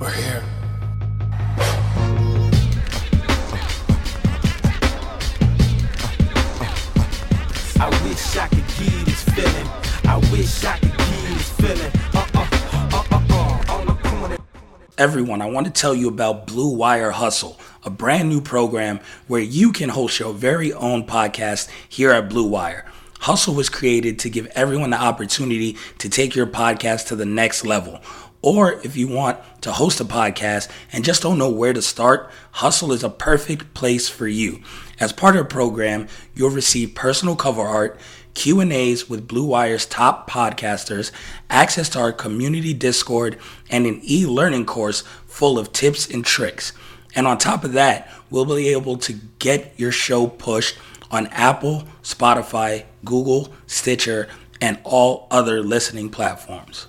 We're here. I wish I could give this feeling. I wish I could give this feeling. Uh uh uh uh uh. On the corner. Everyone, I want to tell you about Blue Wire Hustle, a brand new program where you can host your very own podcast here at Blue Wire. Hustle was created to give everyone the opportunity to take your podcast to the next level. Or if you want to host a podcast and just don't know where to start, Hustle is a perfect place for you. As part of the program, you'll receive personal cover art, Q&As with Blue Wire's top podcasters, access to our community Discord, and an e-learning course full of tips and tricks. And on top of that, we'll be able to get your show pushed on Apple, Spotify, Google, Stitcher, and all other listening platforms.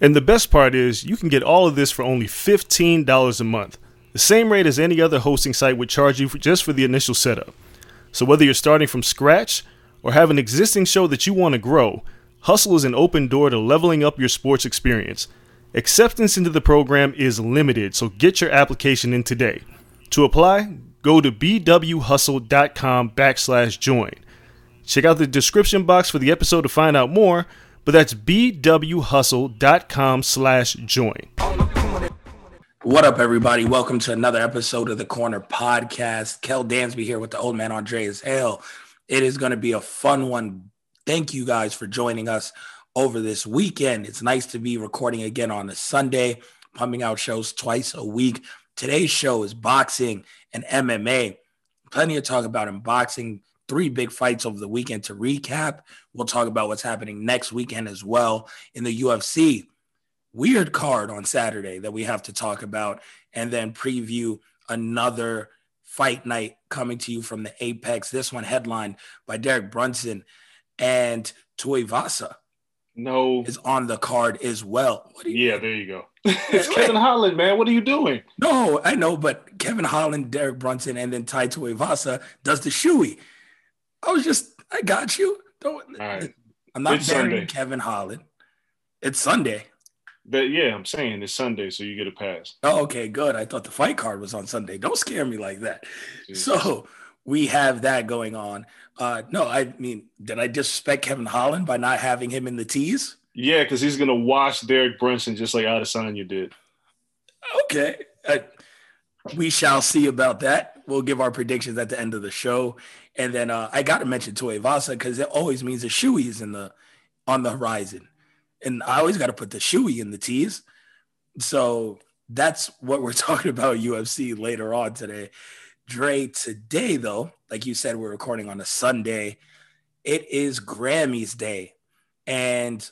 And the best part is, you can get all of this for only $15 a month, the same rate as any other hosting site would charge you for just for the initial setup. So whether you're starting from scratch or have an existing show that you want to grow, Hustle is an open door to leveling up your sports experience. Acceptance into the program is limited, so get your application in today. To apply, go to bwhustle.com backslash join. Check out the description box for the episode to find out more, but that's bwhustle.com slash join. What up, everybody? Welcome to another episode of the Corner Podcast. Kel Dansby here with the old man Andreas Hale. It is going to be a fun one. Thank you guys for joining us over this weekend. It's nice to be recording again on a Sunday, pumping out shows twice a week. Today's show is boxing and MMA. Plenty to talk about in boxing. Three big fights over the weekend to recap. We'll talk about what's happening next weekend as well in the UFC weird card on Saturday that we have to talk about and then preview another fight night coming to you from the Apex. This one headlined by Derek Brunson and Tuivasa. No. is on the card as well. What do you Yeah, there you go. it's Kevin Holland, man. What are you doing? No, I know, but Kevin Holland, Derek Brunson, and then Tai Tuivasa does the shoey. I was just, I got you. Right. I'm not It's burying Sunday. Kevin Holland. It's Sunday. But yeah, I'm saying it's Sunday, so you get a pass. Oh, okay, good. I thought the fight card was on Sunday. Don't scare me like that. Jesus. So we have that going on. Uh, no, I mean, did I disrespect Kevin Holland by not having him in the teas? Yeah, because he's gonna watch Derek Brunson just like Adesanya did. Okay. Uh, we shall see about that. We'll give our predictions at the end of the show. And then uh, I got to mention Tuivasa because it always means the shoey is in the on the horizon. And I always got to put the shoey in the teas. So that's what we're talking about UFC later on today. Dre, today though, like you said, we're recording on a Sunday. It is Grammys Day, and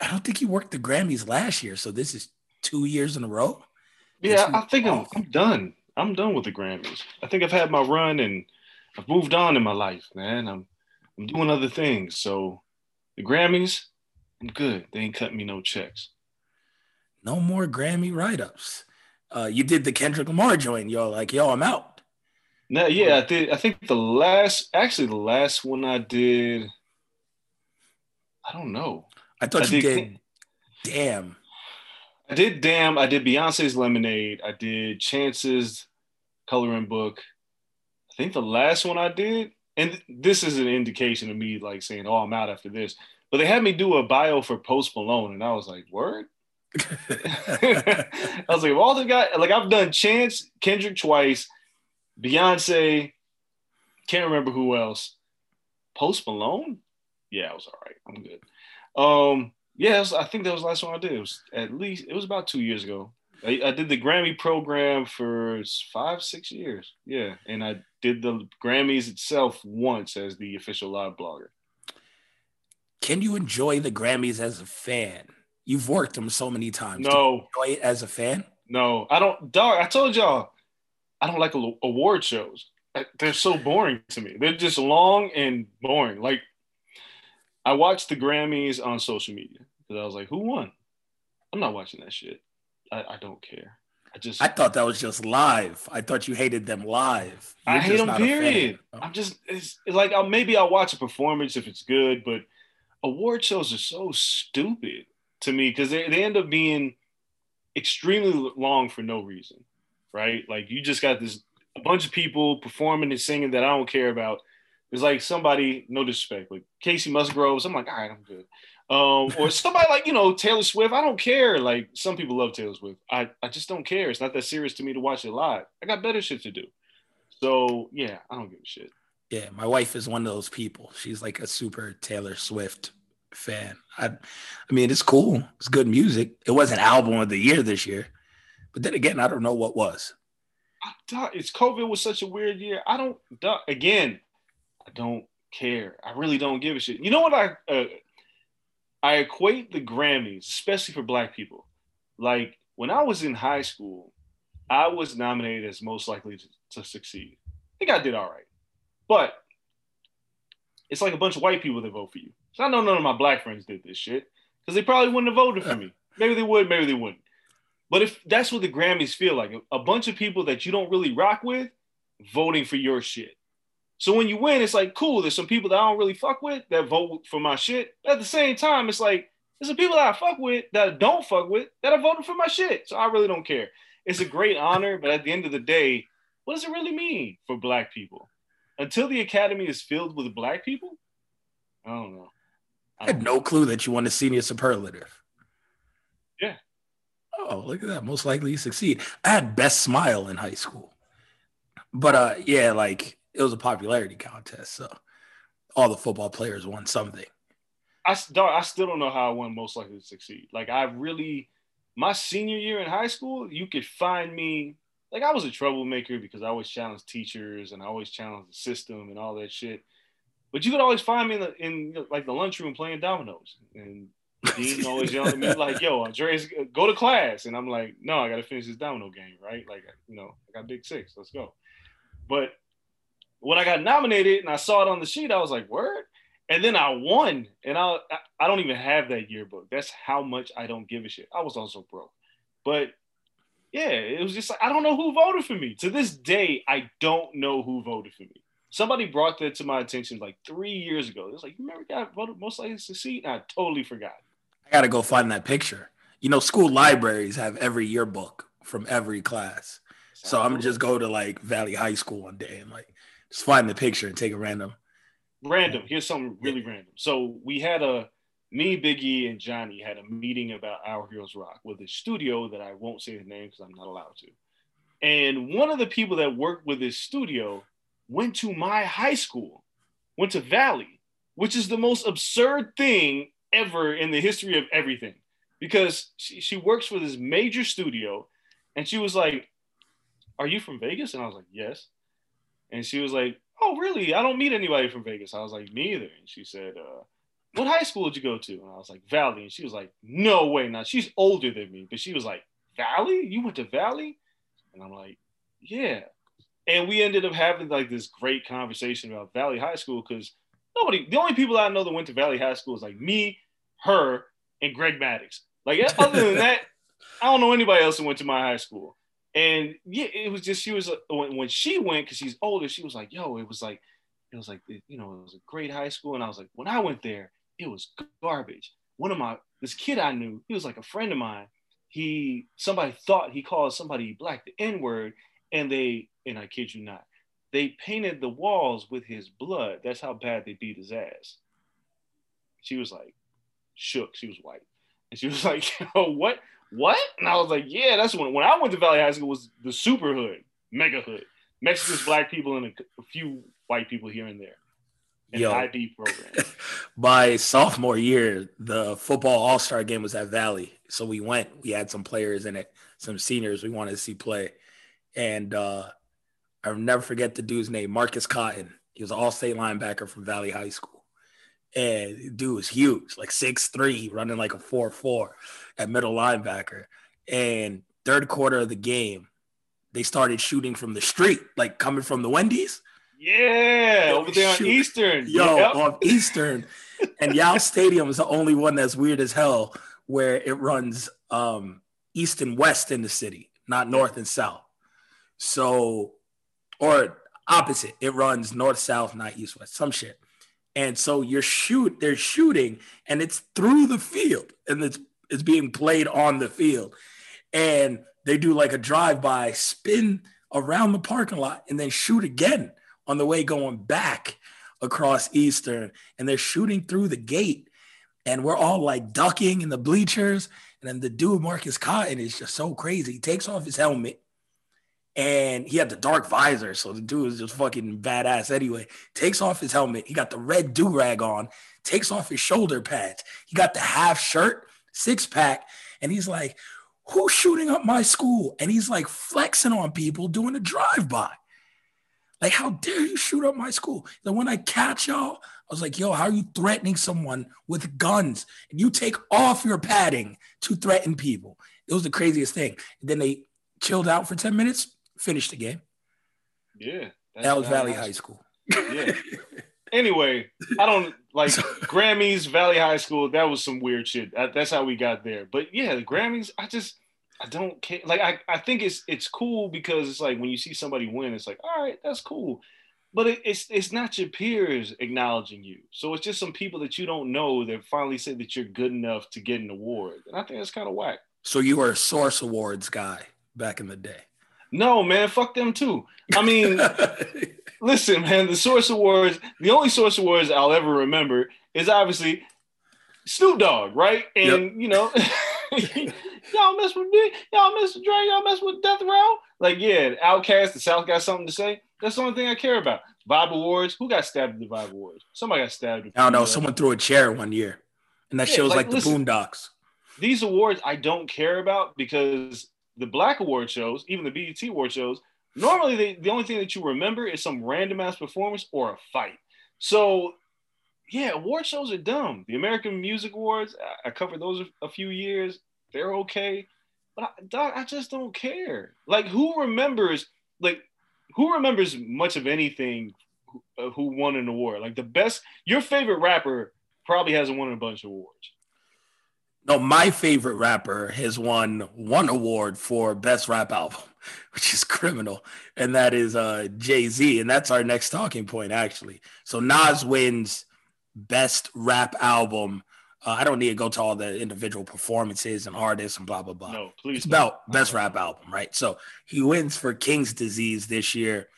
I don't think you worked the Grammys last year, so this is two years in a row. Yeah, I think I'm, I'm done. I'm done with the Grammys. I think I've had my run and I've moved on in my life, man. I'm I'm doing other things. So the Grammys, I'm good. They ain't cutting me no checks. No more Grammy write-ups. Uh, you did the Kendrick Lamar joint. Yo, like, yo, I'm out. No, yeah, I did. I think the last, actually, the last one I did, I don't know. I thought I you did did. Damn. I did Damn. I did Beyonce's Lemonade. I did Chance's Coloring Book. I think the last one I did, and this is an indication of me like saying, "Oh, I'm out after this." But they had me do a bio for Post Malone, and I was like, "Word." I was like, all the guys, like I've done Chance, Kendrick twice, Beyonce, can't remember who else. Post Malone? Yeah, I was all right. I'm good. Um, yeah, I think that was the last one I did. It was at least it was about two years ago. I, I did the Grammy program for five, six years. Yeah, and I did the Grammys itself once as the official live blogger. Can you enjoy the Grammys as a fan? You've worked them so many times. No, enjoy it as a fan? No, I don't. Dog, I told y'all, I don't like award shows. They're so boring to me. They're just long and boring. Like, I watched the Grammys on social media because I was like, "Who won?" I'm not watching that shit. I, I don't care. I just I thought that was just live. I thought you hated them live. I You're hate them. not a fan. Period. Oh. I'm just it's, it's like I'll, maybe I'll watch a performance if it's good, but award shows are so stupid to me because they, they end up being extremely long for no reason, right? Like you just got this a bunch of people performing and singing that I don't care about. It's like somebody, no disrespect, like Kacey Musgraves. I'm like, all right, I'm good. Um, or somebody like you know Taylor Swift. I don't care. Like some people love Taylor Swift. I I just don't care. It's not that serious to me to watch it live. I got better shit to do. So yeah, I don't give a shit. Yeah, my wife is one of those people. She's like a super Taylor Swift fan. I, I mean, it's cool. It's good music. It wasn't album of the year this year, but then again, I don't know what was. It's COVID was such a weird year. I don't again. I don't care. I really don't give a shit. You know what I uh, I equate the Grammys, especially for Black people. Like when I was in high school, I was nominated as most likely to, to succeed. I think I did all right, but it's like a bunch of white people that vote for you. So I know none of my black friends did this shit because they probably wouldn't have voted for me. Maybe they would, maybe they wouldn't. But if that's what the Grammys feel like, a bunch of people that you don't really rock with voting for your shit. So when you win, it's like cool. There's some people that I don't really fuck with that vote for my shit. At the same time, it's like there's some people that I fuck with that I don't fuck with that are voting for my shit. So I really don't care. It's a great honor, but at the end of the day, what does it really mean for black people? Until the academy is filled with black people, I don't know. I had no clue that you won a senior superlative. Yeah. Oh, look at that. Most likely to succeed. I had best smile in high school. But uh yeah, like it was a popularity contest. So all the football players won something. I, dog, I still don't know how I won most likely to succeed. Like I really, my senior year in high school, you could find me. Like I was a troublemaker because I always challenged teachers and I always challenged the system and all that shit. But you could always find me in, the, in like the lunchroom playing dominoes, and Dean always yelling at me like, "Yo, Andreas, go to class," and I'm like, "No, I got to finish this domino game, right? Like, you know, I got big six, let's go." But when I got nominated and I saw it on the sheet, I was like, "Word." And then I won, and I I don't even have that yearbook. That's how much I don't give a shit. I was also broke, but yeah, it was just like I don't know who voted for me. To this day, I don't know who voted for me. Somebody brought that to my attention like three years ago. It was like, you remember guy voted most likely to succeed? And I totally forgot. I gotta go find that picture. You know, school libraries have every yearbook from every class. So I'm gonna just go to like Valley High School one day and like just find the picture and take a random. random. Here's something really random. So we had a me, Biggie, and Johnny had a meeting about Our Heroes Rock with a studio that I won't say the name because I'm not allowed to. And one of the people that worked with this studio went to my high school, went to Valley, which is the most absurd thing ever in the history of everything. Because she, she works for this major studio, and she was like, "Are you from Vegas?" And I was like, "Yes." And she was like, "Oh, really? I don't meet anybody from Vegas." I was like, "Me either." And she said, uh, "What high school did you go to?" And I was like, "Valley." And she was like, "No way!" Now she's older than me, but she was like, "Valley? You went to Valley?" And I'm like, "Yeah." And we ended up having like this great conversation about Valley High School because nobody, the only people I know that went to Valley High School is like me, her, and Greg Maddux. Like other than that, I don't know anybody else who went to my high school. And yeah, it was just she was uh, when, when she went because she's older. She was like, "Yo, it was like, it was like, you know, it was a great high school." And I was like, when I went there, it was garbage. One of my this kid I knew, he was like a friend of mine. He somebody thought he called somebody black the N word, and they and I kid you not, they painted the walls with his blood. That's how bad they beat his ass. She was like shook. She was white, and she was like, "Yo, what? What?" And I was like, "Yeah, that's when when I went to Valley High School was the super hood, mega hood, Mexicans, black people, and a, a few white people here and there." And Yo. IB program. My sophomore year, the football all star game was at Valley. So we went, we had some players in it, some seniors we wanted to see play. And uh, I'll never forget the dude's name, Marcus Cotton. He was an all state linebacker from Valley High School. And dude was huge, like six three, running like a 4 4 at middle linebacker. And third quarter of the game, they started shooting from the street, like coming from the Wendy's. Yeah, over there on. Eastern. Yo, Yep. on Eastern. and Yao Stadium is the only one that's weird as hell where it runs um, east and west in the city, not north and south. So, or opposite, it runs north, south, not east, west, some shit. And so you're shoot, they're shooting, and it's through the field, and it's it's being played on the field. And they do like a drive-by, spin around the parking lot, and then shoot again on the way going back across Eastern. And they're shooting through the gate. And we're all like ducking in the bleachers. And then the dude, Marcus Cotton, is just so crazy. He takes off his helmet and he had the dark visor. So the dude was just fucking badass anyway. Takes off his helmet. He got the red do rag on, takes off his shoulder pads. He got the half shirt, six pack. And he's like, Who's shooting up my school? And he's like flexing on people doing a drive by. Like, how dare you shoot up my school? Then when I catch y'all, I was like, yo, how are you threatening someone with guns? And you take off your padding to threaten people. It was the craziest thing. And then they chilled out for 10 minutes, finished the game. Yeah. was Valley Valley High School. Yeah. Anyway, I don't like Grammys, Valley High School. That was some weird shit. That's how we got there. But yeah, the Grammys, I just I don't care. Like I, I think it's it's cool because it's like when you see somebody win, it's like, all right, that's cool. But it, it's it's not your peers acknowledging you. So it's just some people that you don't know that finally said that you're good enough to get an award. And I think that's kind of whack. So you were a Source Awards guy back in the day. No, man, fuck them too. I mean, listen, man, the Source Awards, the only Source Awards I'll ever remember is obviously Snoop Dogg, right? And you know, y'all mess with me, y'all mess with Dre, y'all mess with Death Row. Like, yeah, Outkast, the South got something to say. That's the only thing I care about. Vibe Awards, who got stabbed at the Vibe Awards? Somebody got stabbed. I don't know. Someone threw a chair one year, and that Yeah, shit was like, like, listen. the Boondocks. these awards I don't care about because the black award shows, even the BET award shows, normally they, the only thing that you remember is some random ass performance or a fight. So yeah, award shows are dumb. The American Music Awards, I, I covered those a, few years. They're okay, but I, Doc, I just don't care. Like who remembers? Like who remembers much of anything? Who, uh, who won an award? Like the best, your favorite rapper probably hasn't won a bunch of awards. No, my favorite rapper has won one award for best rap album, which is criminal, and that is uh, Jay Z, and that's our next talking point actually. So Nas wins best rap album. Uh, I don't need to go to all the individual performances and artists and blah blah blah. No, please. It's don't. about best rap album, right? So he wins for King's Disease this year.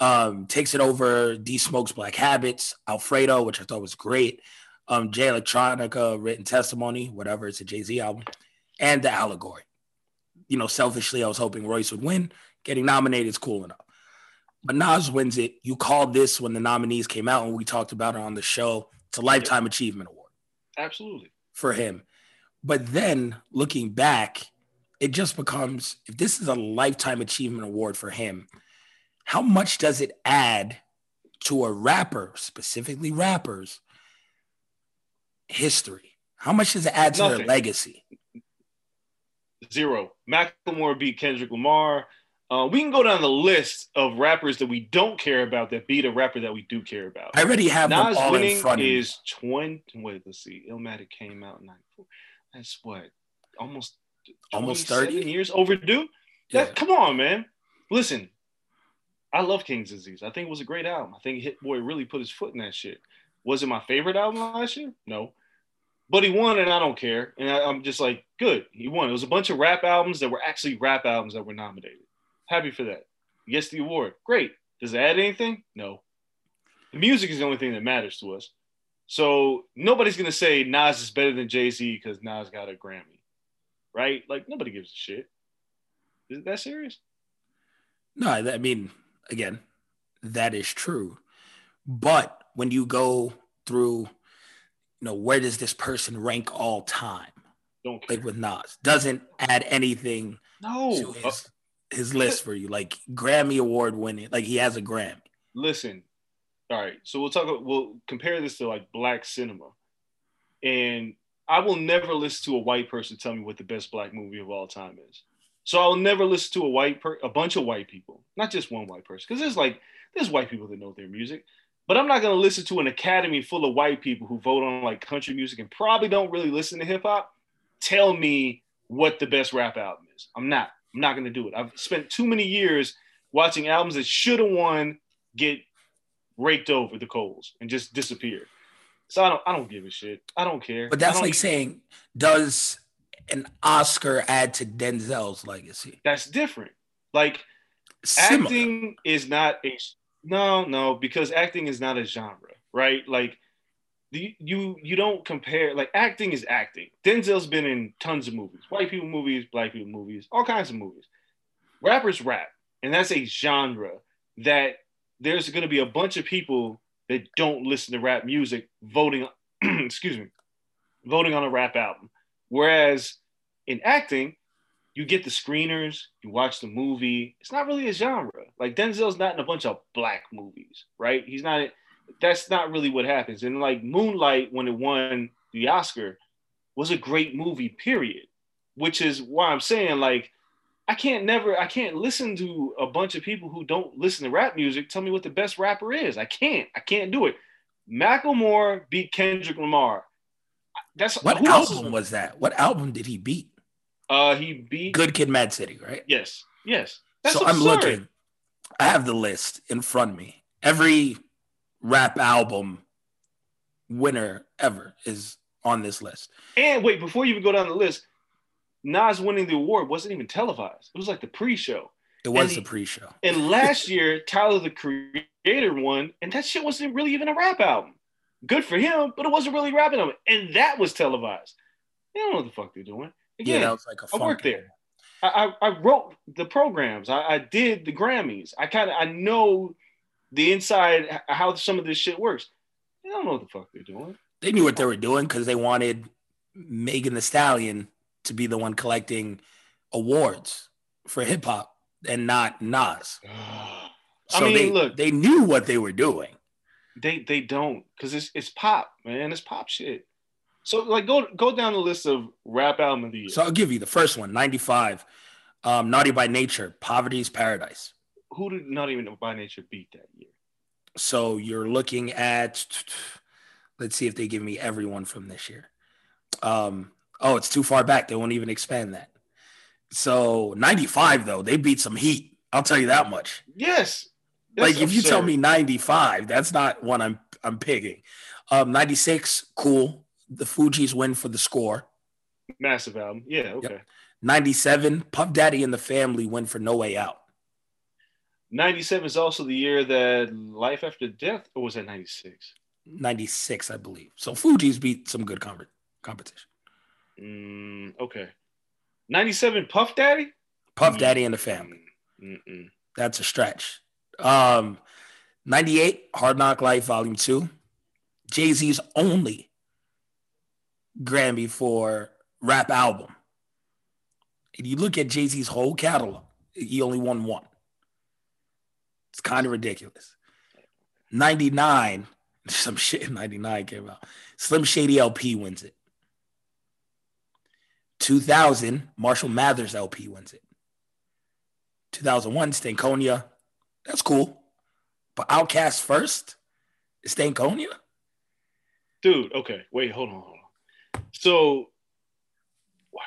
Um, takes it over D Smoke's Black Habits, Alfredo, which I thought was great. Um, Jay Electronica, Written Testimony, whatever, it's a Jay Z album, and the Allegory. You know, selfishly, I was hoping Royce would win. Getting nominated is cool enough. But Nas wins it. You called this when the nominees came out and we talked about it on the show. It's a Lifetime Achievement Award Absolutely. for him. But then looking back, it just becomes if this is a lifetime achievement award for him, how much does it add to a rapper, specifically rappers, history? How much does it add to their legacy? Zero. Macklemore beat Kendrick Lamar. Uh, we can go down the list of rappers that we don't care about that beat a rapper that we do care about. I already have them Nas all in winning front of me. is 20. Wait, let's see. Illmatic came out in 94. That's what? Almost Almost 27 30? years overdue? Yeah. Come on, man. Listen, I love King's Disease. I think it was a great album. I think Hit Boy really put his foot in that shit. Was it my favorite album last year? No. But he won, and I don't care. And I, I'm just like, good. He won. It was a bunch of rap albums that were actually rap albums that were nominated. Happy for that. Gets the award. Great. Does it add anything? No. The music is the only thing that matters to us. So nobody's gonna say Nas is better than Jay Z because Nas got a Grammy, right? Like nobody gives a shit. Is it that serious? No, I mean, again, that is true. But when you go through, you know, where does this person rank all time? Don't care. Like with Nas, doesn't add anything no. to Uh, his his list for you. Like Grammy award winning, like he has a Grammy. listen. All right. So we'll talk. We'll compare this to like black cinema, and I will never listen to a white person tell me what the best black movie of all time is. So I'll never listen to a white per a bunch of white people, not just one white person, because there's like there's white people that know their music, but I'm not gonna listen to an academy full of white people who vote on like country music and probably don't really listen to hip hop. Tell me what the best rap album is. I'm not. I'm not gonna do it. I've spent too many years watching albums that should have won get raked over the coals and just disappear. So I don't. I don't give a shit. I don't care. But that's like saying, does an Oscar add to Denzel's legacy? that's different. Like Similar. acting is not a no no because acting is not a genre right? Like the, you you don't compare like acting is acting. Denzel's been in tons of movies white people movies black people movies all kinds of movies. Rappers rap and that's a genre that there's going to be a bunch of people that don't listen to rap music voting excuse me voting on a rap album. Whereas in acting you get the screeners, you watch the movie. It's not really a genre. Like Denzel's not in a bunch of black movies, right? He's not. That's not really what happens. And like Moonlight, when it won the Oscar, was a great movie. Period. Which is why I'm saying like, I can't never, I can't listen to a bunch of people who don't listen to rap music tell me what the best rapper is. I can't. I can't do it. Macklemore beat Kendrick Lamar. That's What who else is- album was that? What album did he beat? Uh, he beat. Good Kid, Mad City, right? Yes. Yes. That's so I'm looking. I have the list in front of me. Every rap album winner ever is on this list. And wait, before you even go down the list, Nas winning the award wasn't even televised. It was like the pre-show. It was And the pre-show. And last year, Tyler the Creator won, and that shit wasn't really even a rap album. Good for him, but it wasn't really a rap album, and that was televised. They don't know what the fuck they're doing. Yeah, Again, that was like a I worked there. I, I, I wrote the programs. I, I did the Grammys. I kind of I know the inside how some of this shit works. They don't know what the fuck they're doing. They knew what they were doing because they wanted Megan Thee Stallion to be the one collecting awards for hip hop and not Nas. I mean, they, look, they knew what they were doing. They they don't because it's it's pop, man. It's pop shit. So like go go down the list of rap album of the year. So I'll give you the first one, 95. Um, Naughty by Nature, Poverty's Paradise. Who did not even by nature beat that year? So you're looking at, let's see if they give me everyone from this year. Um, oh, it's too far back. They won't even expand that. So 95, though, they beat some heat. I'll tell you that much. Yes. Like if you tell me 95, that's not one I'm I'm picking. Um, 96, cool. The Fugees win for the score. massive album. Yeah, okay. 97, Puff Daddy and the Family win for No Way Out. 97 is also the year that Life After Death, or was that 96? 96, I believe. So Fugees beat some good com- competition. Mm, okay. 97 Puff Daddy? Puff Mm. Daddy and the Family. Mm-mm. That's a stretch. Um, 98, Hard Knock Life, Volume 2. Jay Z's only Grammy for rap album. and you look at Jay Z's whole catalog, he only won one. It's kind of ridiculous. 99, some shit in 99 came out. Slim Shady LP wins it. 2000, Marshall Mathers LP wins it. 2001, Stankonia. That's cool. But Outkast first? Stankonia? Dude, okay, wait, hold on. So, wow.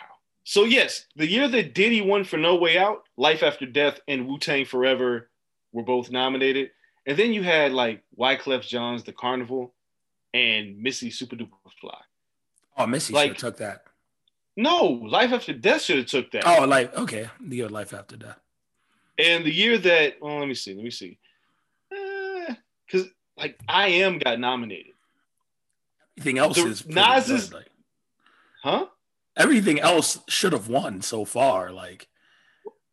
So yes, the year that Diddy won for No Way Out, Life After Death, and Wu Tang Forever were both nominated, and then you had like Wyclef Jean's The Carnival and Missy Supa Dupa Fly. Oh, Missy Like- should have took that. No, Life After Death should have took that. Oh, like okay, the year life after death. And the year that, well, let me see, let me see, eh, because like I Am got nominated, Everything else The- is pretty Nas good, is- like, huh? everything else should have won so far. Like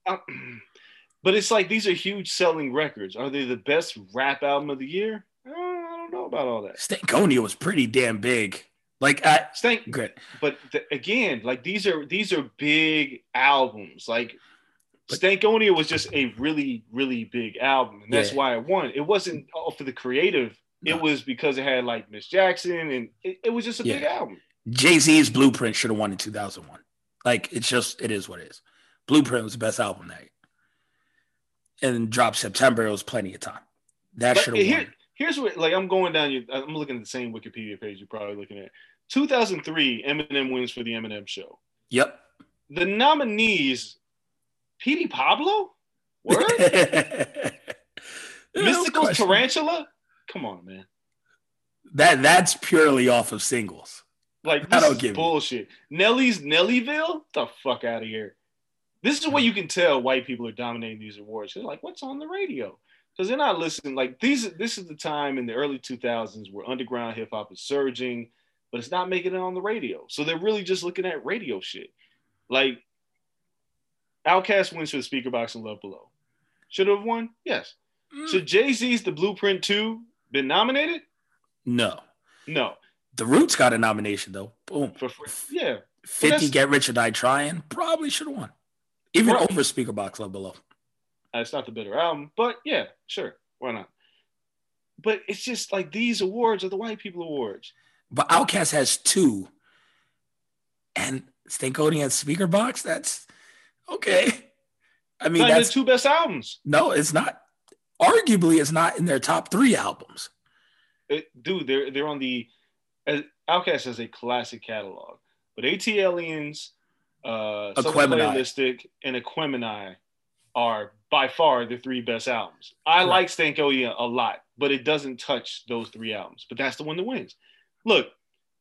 Uh, but it's like these are huge selling records. Are they the best rap album of the year? Uh, I don't know about all that. Stankonia was pretty damn big. Like I Stank, good. but th- again, like these are these are big albums. Like But- Stankonia was just a really really big album, and that's Yeah. why it won. It wasn't all for the creative. No. It was because it had like Miss Jackson, and it, it was just a big album. Jay Z's Blueprint should have won in 2001. Like it's just it is what it is. Blueprint was the best album that year. And dropped September. It was plenty of time. That should have here, won. here's what like I'm going down. Your, I'm looking at the same Wikipedia page you're probably looking at. 2003, Eminem wins for the Eminem Show. Yep. The nominees: Petey Pablo, Word, No Mystikal. Tarantula. Come on, man. That that's purely off of singles. Like I this don't is give you. bullshit. Nelly's Nellyville. Get the fuck out of here. This is what you can tell white people are dominating these awards. They're like, what's on the radio? Because they're not listening. Like these, this is the time in the early 2000s where underground hip hop is surging, but it's not making it on the radio. So they're really just looking at radio shit. Like Outkast wins for the speaker box and Love Below. Should have won? Yes. Mm. Should Jay Z's The Blueprint 2 been nominated? No. No. The Roots got a nomination though. Boom. For, for yeah. 50 that's- Get Rich or Die Trying. Probably should have won. Even Right. over Speaker Box Love Below. Uh, It's not the better album, but yeah, sure, why not? But it's just like these awards are the white people awards. But Outkast has two. And Stankonia and Speaker Box, that's okay. I mean, Not that's the two best albums, no, it's not. Arguably, it's not in their top three albums. It- dude. They're they're on the uh, Outkast has a classic catalog, but ATLiens, uh. Playalistic, and Aquemini are by far the three best albums. I Right. like Stankonia a lot, but it doesn't touch those three albums. But that's the one that wins. Look,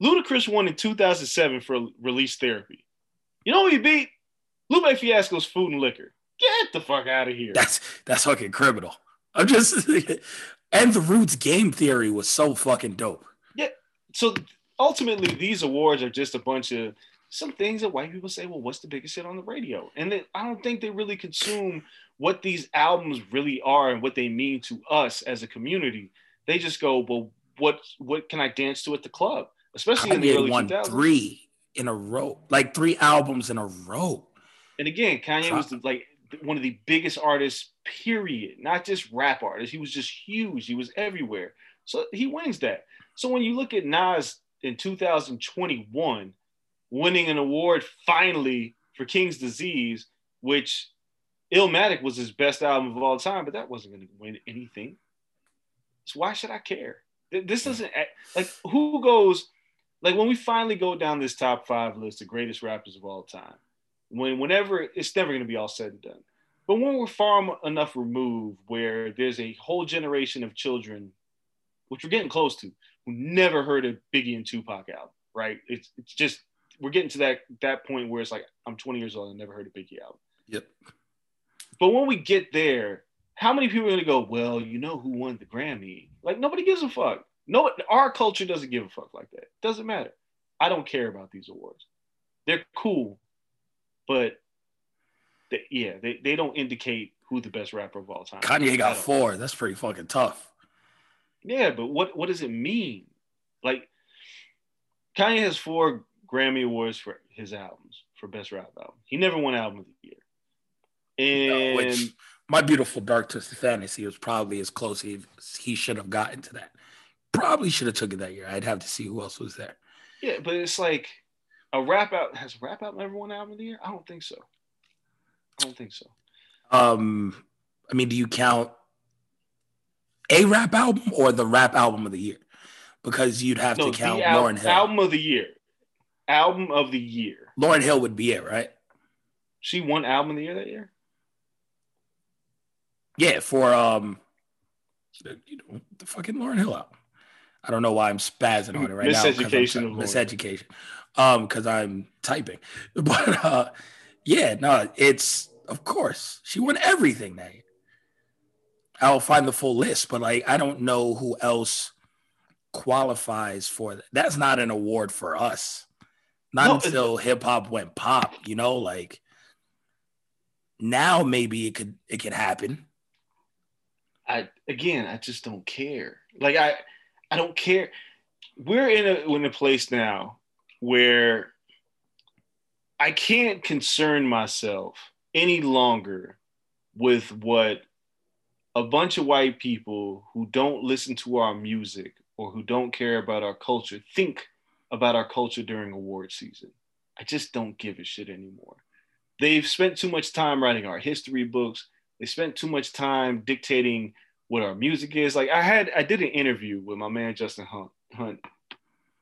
Ludacris won in 2007 for Release Therapy. You know who he beat? Lupe Fiasco's Food and Liquor. Get the fuck out of here. That's that's fucking criminal. I'm just and the Roots game theory was so fucking dope. So ultimately these awards are just a bunch of some things that white people say well what's the biggest hit on the radio? And then i don't think they really consume what these albums really are and what they mean to us as a community. They just go well what what can i dance to at the club? Especially in the early won 2000s three in a row, like three albums in a row. and again kanye was the, like one of the biggest artists period. Not just rap artists. He was just huge. He was everywhere. So he wins that so when you look at nas in 2021 winning an award finally for king's disease which illmatic was his best album of all time but that wasn't going to win anything. So why should i care? This doesn't like who goes like when we finally go down this top five list of greatest rappers of all time when whenever it's never going to be all said and done. But when we're far enough removed where there's a whole generation of children which we're getting close to who never heard a biggie and tupac album right it's, it's just we're getting to that that point where it's like i'm 20 years old and never heard a biggie album Yep. but when we get there how many people are going to go well you know who won the grammy like nobody gives a fuck no our culture doesn't give a fuck like that doesn't matter i don't care about these awards they're cool but they, yeah, they, they don't indicate who the best rapper of all time. Kanye got four. That's pretty fucking tough. Yeah, but what what does it mean? Like Kanye has four Grammy awards for his albums. for best rap album. He never won album of the year. And which my beautiful dark twisted fantasy was probably as close as he should have gotten to that. Probably should have took it that year. I'd have to see who else was there. yeah, but it's like a rap out has a rap out ever won album of the year? I don't think so. I don't think so. Um, I mean, do you count a rap album or the rap album of the year? Because you'd have No, to count al- Lauryn Hill. album of the year. Album of the year. Lauryn Hill would be it, right? She won album of the year that year. Yeah, for um, the, you know, the fucking Lauryn Hill album. I don't know why I'm spazzing on it right now. I'm Miseducation of Lauryn. Miseducation. Um, because I'm typing. But uh, yeah, no, it's of course she won everything that year. I'll find the full list, but like I don't know who else qualifies for that. That's not an award for us. Not No, until hip hop went pop, you know, like now maybe it could it could happen. I again, I just don't care. Like I, I don't care. We're in a in a place now where I can't concern myself any longer with what a bunch of white people who don't listen to our music or who don't care about our culture think about our culture during award season. I just don't give a shit anymore. They've spent too much time writing our history books. They spent too much time dictating what our music is. Like I had, I did an interview with my man Justin Hunt, Hunt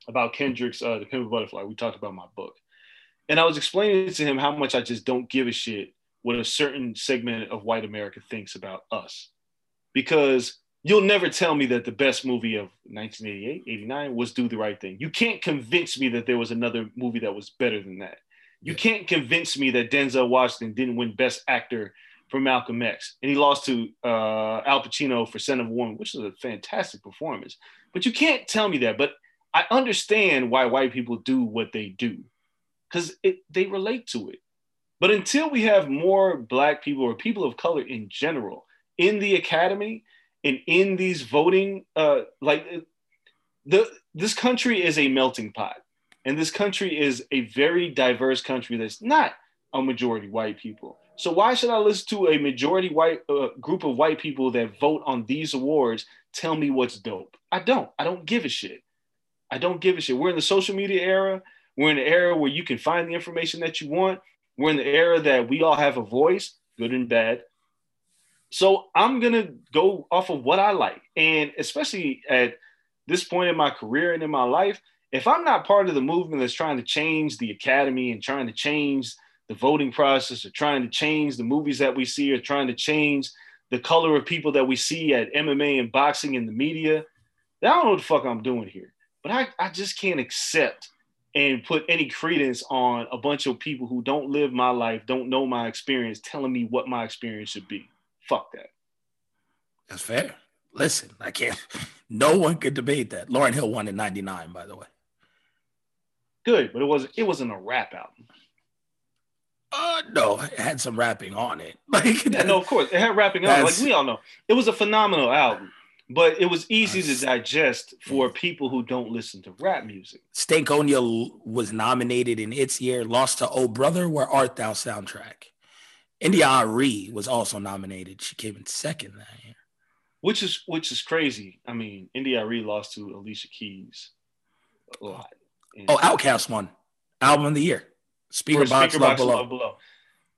about Kendrick's uh, "The Pimp Butterfly." We talked about my book, and I was explaining to him how much I just don't give a shit what a certain segment of white America thinks about us, because you'll never tell me that the best movie of 1988, 89 was Do the Right Thing. You can't convince me that there was another movie that was better than that. You Yeah. can't convince me that Denzel Washington didn't win Best Actor for Malcolm X, and he lost to uh, Al Pacino for Son of Woman, which is a fantastic performance. But you can't tell me that. But I understand why white people do what they do, because they relate to it. But until we have more black people or people of color in general in the academy and in these voting, uh, like the this country is a melting pot, and this country is a very diverse country that's not a majority white people. So why should I listen to a majority white uh, group of white people that vote on these awards tell me what's dope? I don't. I don't give a shit. I don't give a shit. We're in the social media era. We're in the era where you can find the information that you want. We're in the era that we all have a voice, good and bad. So I'm gonna go off of what I like, and especially at this point in my career and in my life, if I'm not part of the movement that's trying to change the academy and trying to change the voting process or trying to change the movies that we see or trying to change the color of people that we see at MMA and boxing and the media, then I don't know what the fuck I'm doing here. But I, I just can't accept and put any credence on a bunch of people who don't live my life, don't know my experience, telling me what my experience should be. Fuck that. That's fair. Listen, I can't. No one could debate that. Lauryn Hill won in '99, by the way. Good, but it wasn't it wasn't a rap album. Uh, no, it had some rapping on it. Like, Yeah, no, of course. It had rapping on. it. Like we all know. It was a phenomenal album. But it was easy to digest for people who don't listen to rap music. Stankonia was nominated in its year, lost to Oh Brother, Where Art Thou soundtrack. India.Arie was also nominated. She came in second that year. Which is which is crazy. I mean, India.Arie lost to Alicia Keys a. And- Oh, oh Outkast won Album of the Year. Speaker Box, Speaker Love Box Below. Below.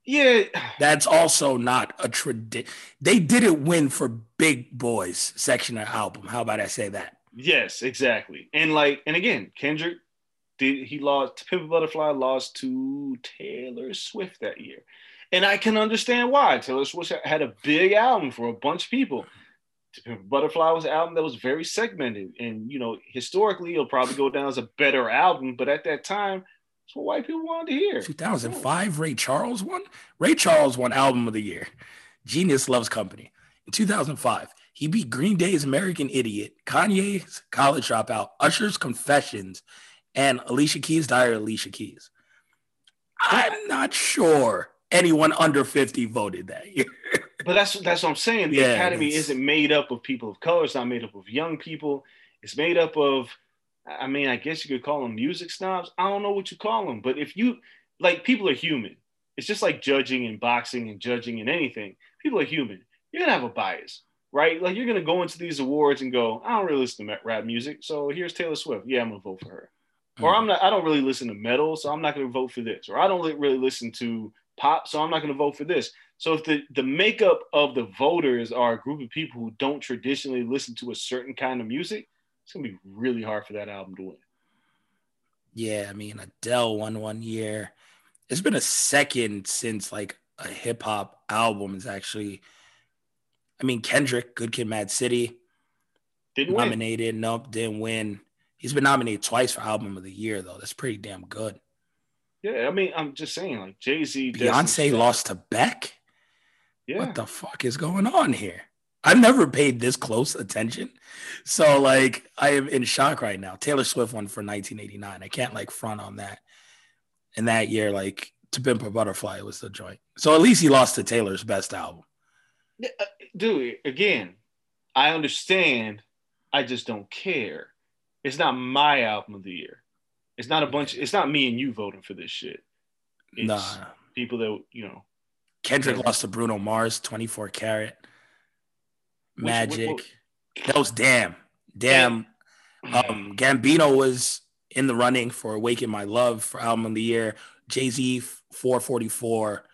Yeah, That's also not a tradition. They didn't win for Big Boys section of album. How about I say that? Yes, exactly. And like, and again, Kendrick did he lost Pimp Butterfly lost to Taylor Swift that year. And I can understand why. Taylor Swift had a big album for a bunch of people. Butterfly was an album that was very segmented. And you know, historically it'll probably go down as a better album, but at that time, it's what white people wanted to hear. 2005, Ray Charles won. Ray Charles won Album of the Year. Genius Loves Company. In 2005, he beat Green Day's American Idiot, Kanye's College Dropout, Usher's Confessions, and Alicia Keys' Diary Alicia Keys. I'm not sure anyone under 50 voted that year. But that's that's what I'm saying. The Yeah, academy it's- isn't made up of people of color. It's not made up of young people. It's made up of, I mean, I guess you could call them music snobs. I don't know what you call them, but if you like people are human. It's just like judging and boxing and judging and anything. People are human. You're gonna have a bias, right? Like you're gonna go into these awards and go, I don't really listen to rap music, so here's Taylor Swift. Yeah, I'm gonna vote for her. Or hmm. I'm not. I don't really listen to metal, so I'm not gonna vote for this. Or I don't really listen to pop, so I'm not gonna vote for this. So if the the makeup of the voters are a group of people who don't traditionally listen to a certain kind of music, it's gonna be really hard for that album to win. Yeah, I mean Adele won one year. It's been a second since like a hip hop album is actually. I mean Kendrick, Good Kid, Mad City, Didn't win. nominated. Nope, didn't win. He's been nominated twice for album of the year though. That's pretty damn good. Yeah, I mean, I'm just saying, like Jay Z, Beyonce lost to Beck. Yeah, What the fuck is going on here? I've never paid this close attention. So like I am in shock right now. Taylor Swift won for 1989. I can't like front on that. And that year, like To Pimp a Butterfly was the joint. So at least he lost to Taylor's best album. Uh, dude. Again, I understand. I just don't care. It's not my album of the year. It's not a bunch. It's not me and you voting for this shit. It's Nah. people that you know. Kendrick Yeah. lost to Bruno Mars, 24 karat. Which- Magic. which- that was damn. Damn. Um, Gambino was in the running for Awaken My Love for album of the year. Jay Z 444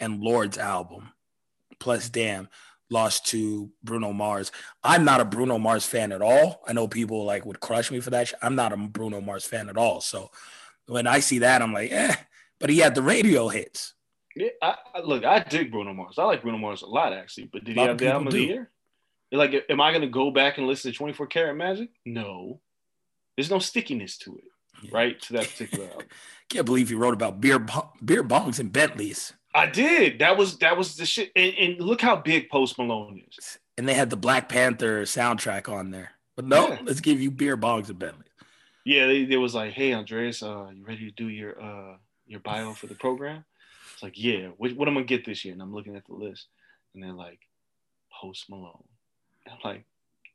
and Lorde's album. Plus, damn, lost to Bruno Mars. I'm not a Bruno Mars fan at all. I know people like would crush me for that. I'm not a Bruno Mars fan at all. So when I see that, I'm like, eh. But he had the radio hits. Yeah, I, I, look, I dig Bruno Mars. I like Bruno Mars a lot, actually. But did he have the album of the year? Like, am I going to go back and listen to 24 Karat Magic? No. There's no stickiness to it, Yeah. right? To that particular album. Can't believe he wrote about beer beer bongs and Bentleys. I did. That was that was the shit. And, and look how big Post Malone is. And they had the Black Panther soundtrack on there. But no, Yeah. let's give you beer bongs and Bentleys. Yeah, they, they was like, "Hey, Andreas, uh, you ready to do your uh your bio for the program?" It's like, "Yeah, what, what am I gonna get this year?" And I'm looking at the list, and they're like, "Post Malone." And I'm like,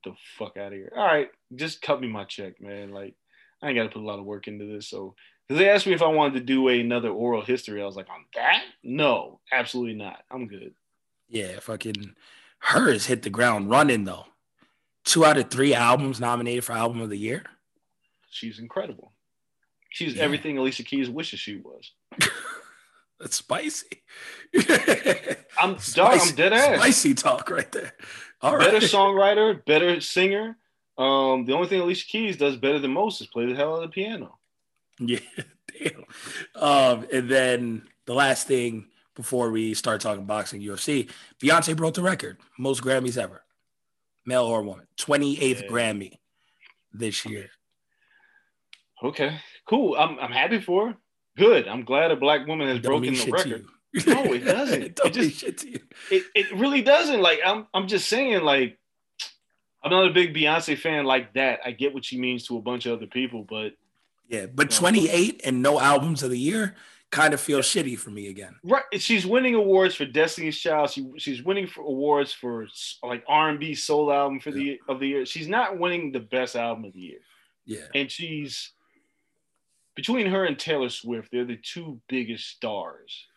"The fuck out of here!" All right, just cut me my check, man. Like, I ain't got to put a lot of work into this. So, because they asked me if I wanted to do another oral history, I was like, "On that? No, absolutely not. I'm good." Yeah, fucking hers hit the ground running though. Two out of three albums nominated for album of the year. She's incredible. She's Yeah. everything Alicia Keys wishes she was. That's spicy. I'm dog, I'm dead ass. Spicy talk right there. All better right. songwriter, better singer. Um, the only thing Alicia Keys does better than most is play the hell out of the piano. Yeah, damn. Um, and then the last thing before we start talking boxing UFC, Beyonce broke the record, most Grammys ever, male or woman, 28th Yeah. Grammy this year. Okay, cool. I'm I'm happy for her. Good. I'm glad a black woman has Don't broken the record. No, it doesn't. it It just- shit to you. It it really doesn't. Like I'm I'm just saying, like, I'm not a big Beyonce fan like that. I get what she means to a bunch of other people, but Yeah, but Yeah. 28 and no albums of the year kind of feels shitty for me again. right, she's winning awards for Destiny's Child. She she's winning for awards for like R&B soul album for the of the year. She's not winning the best album of the year. Yeah. and she's between her and Taylor Swift, they're the two biggest stars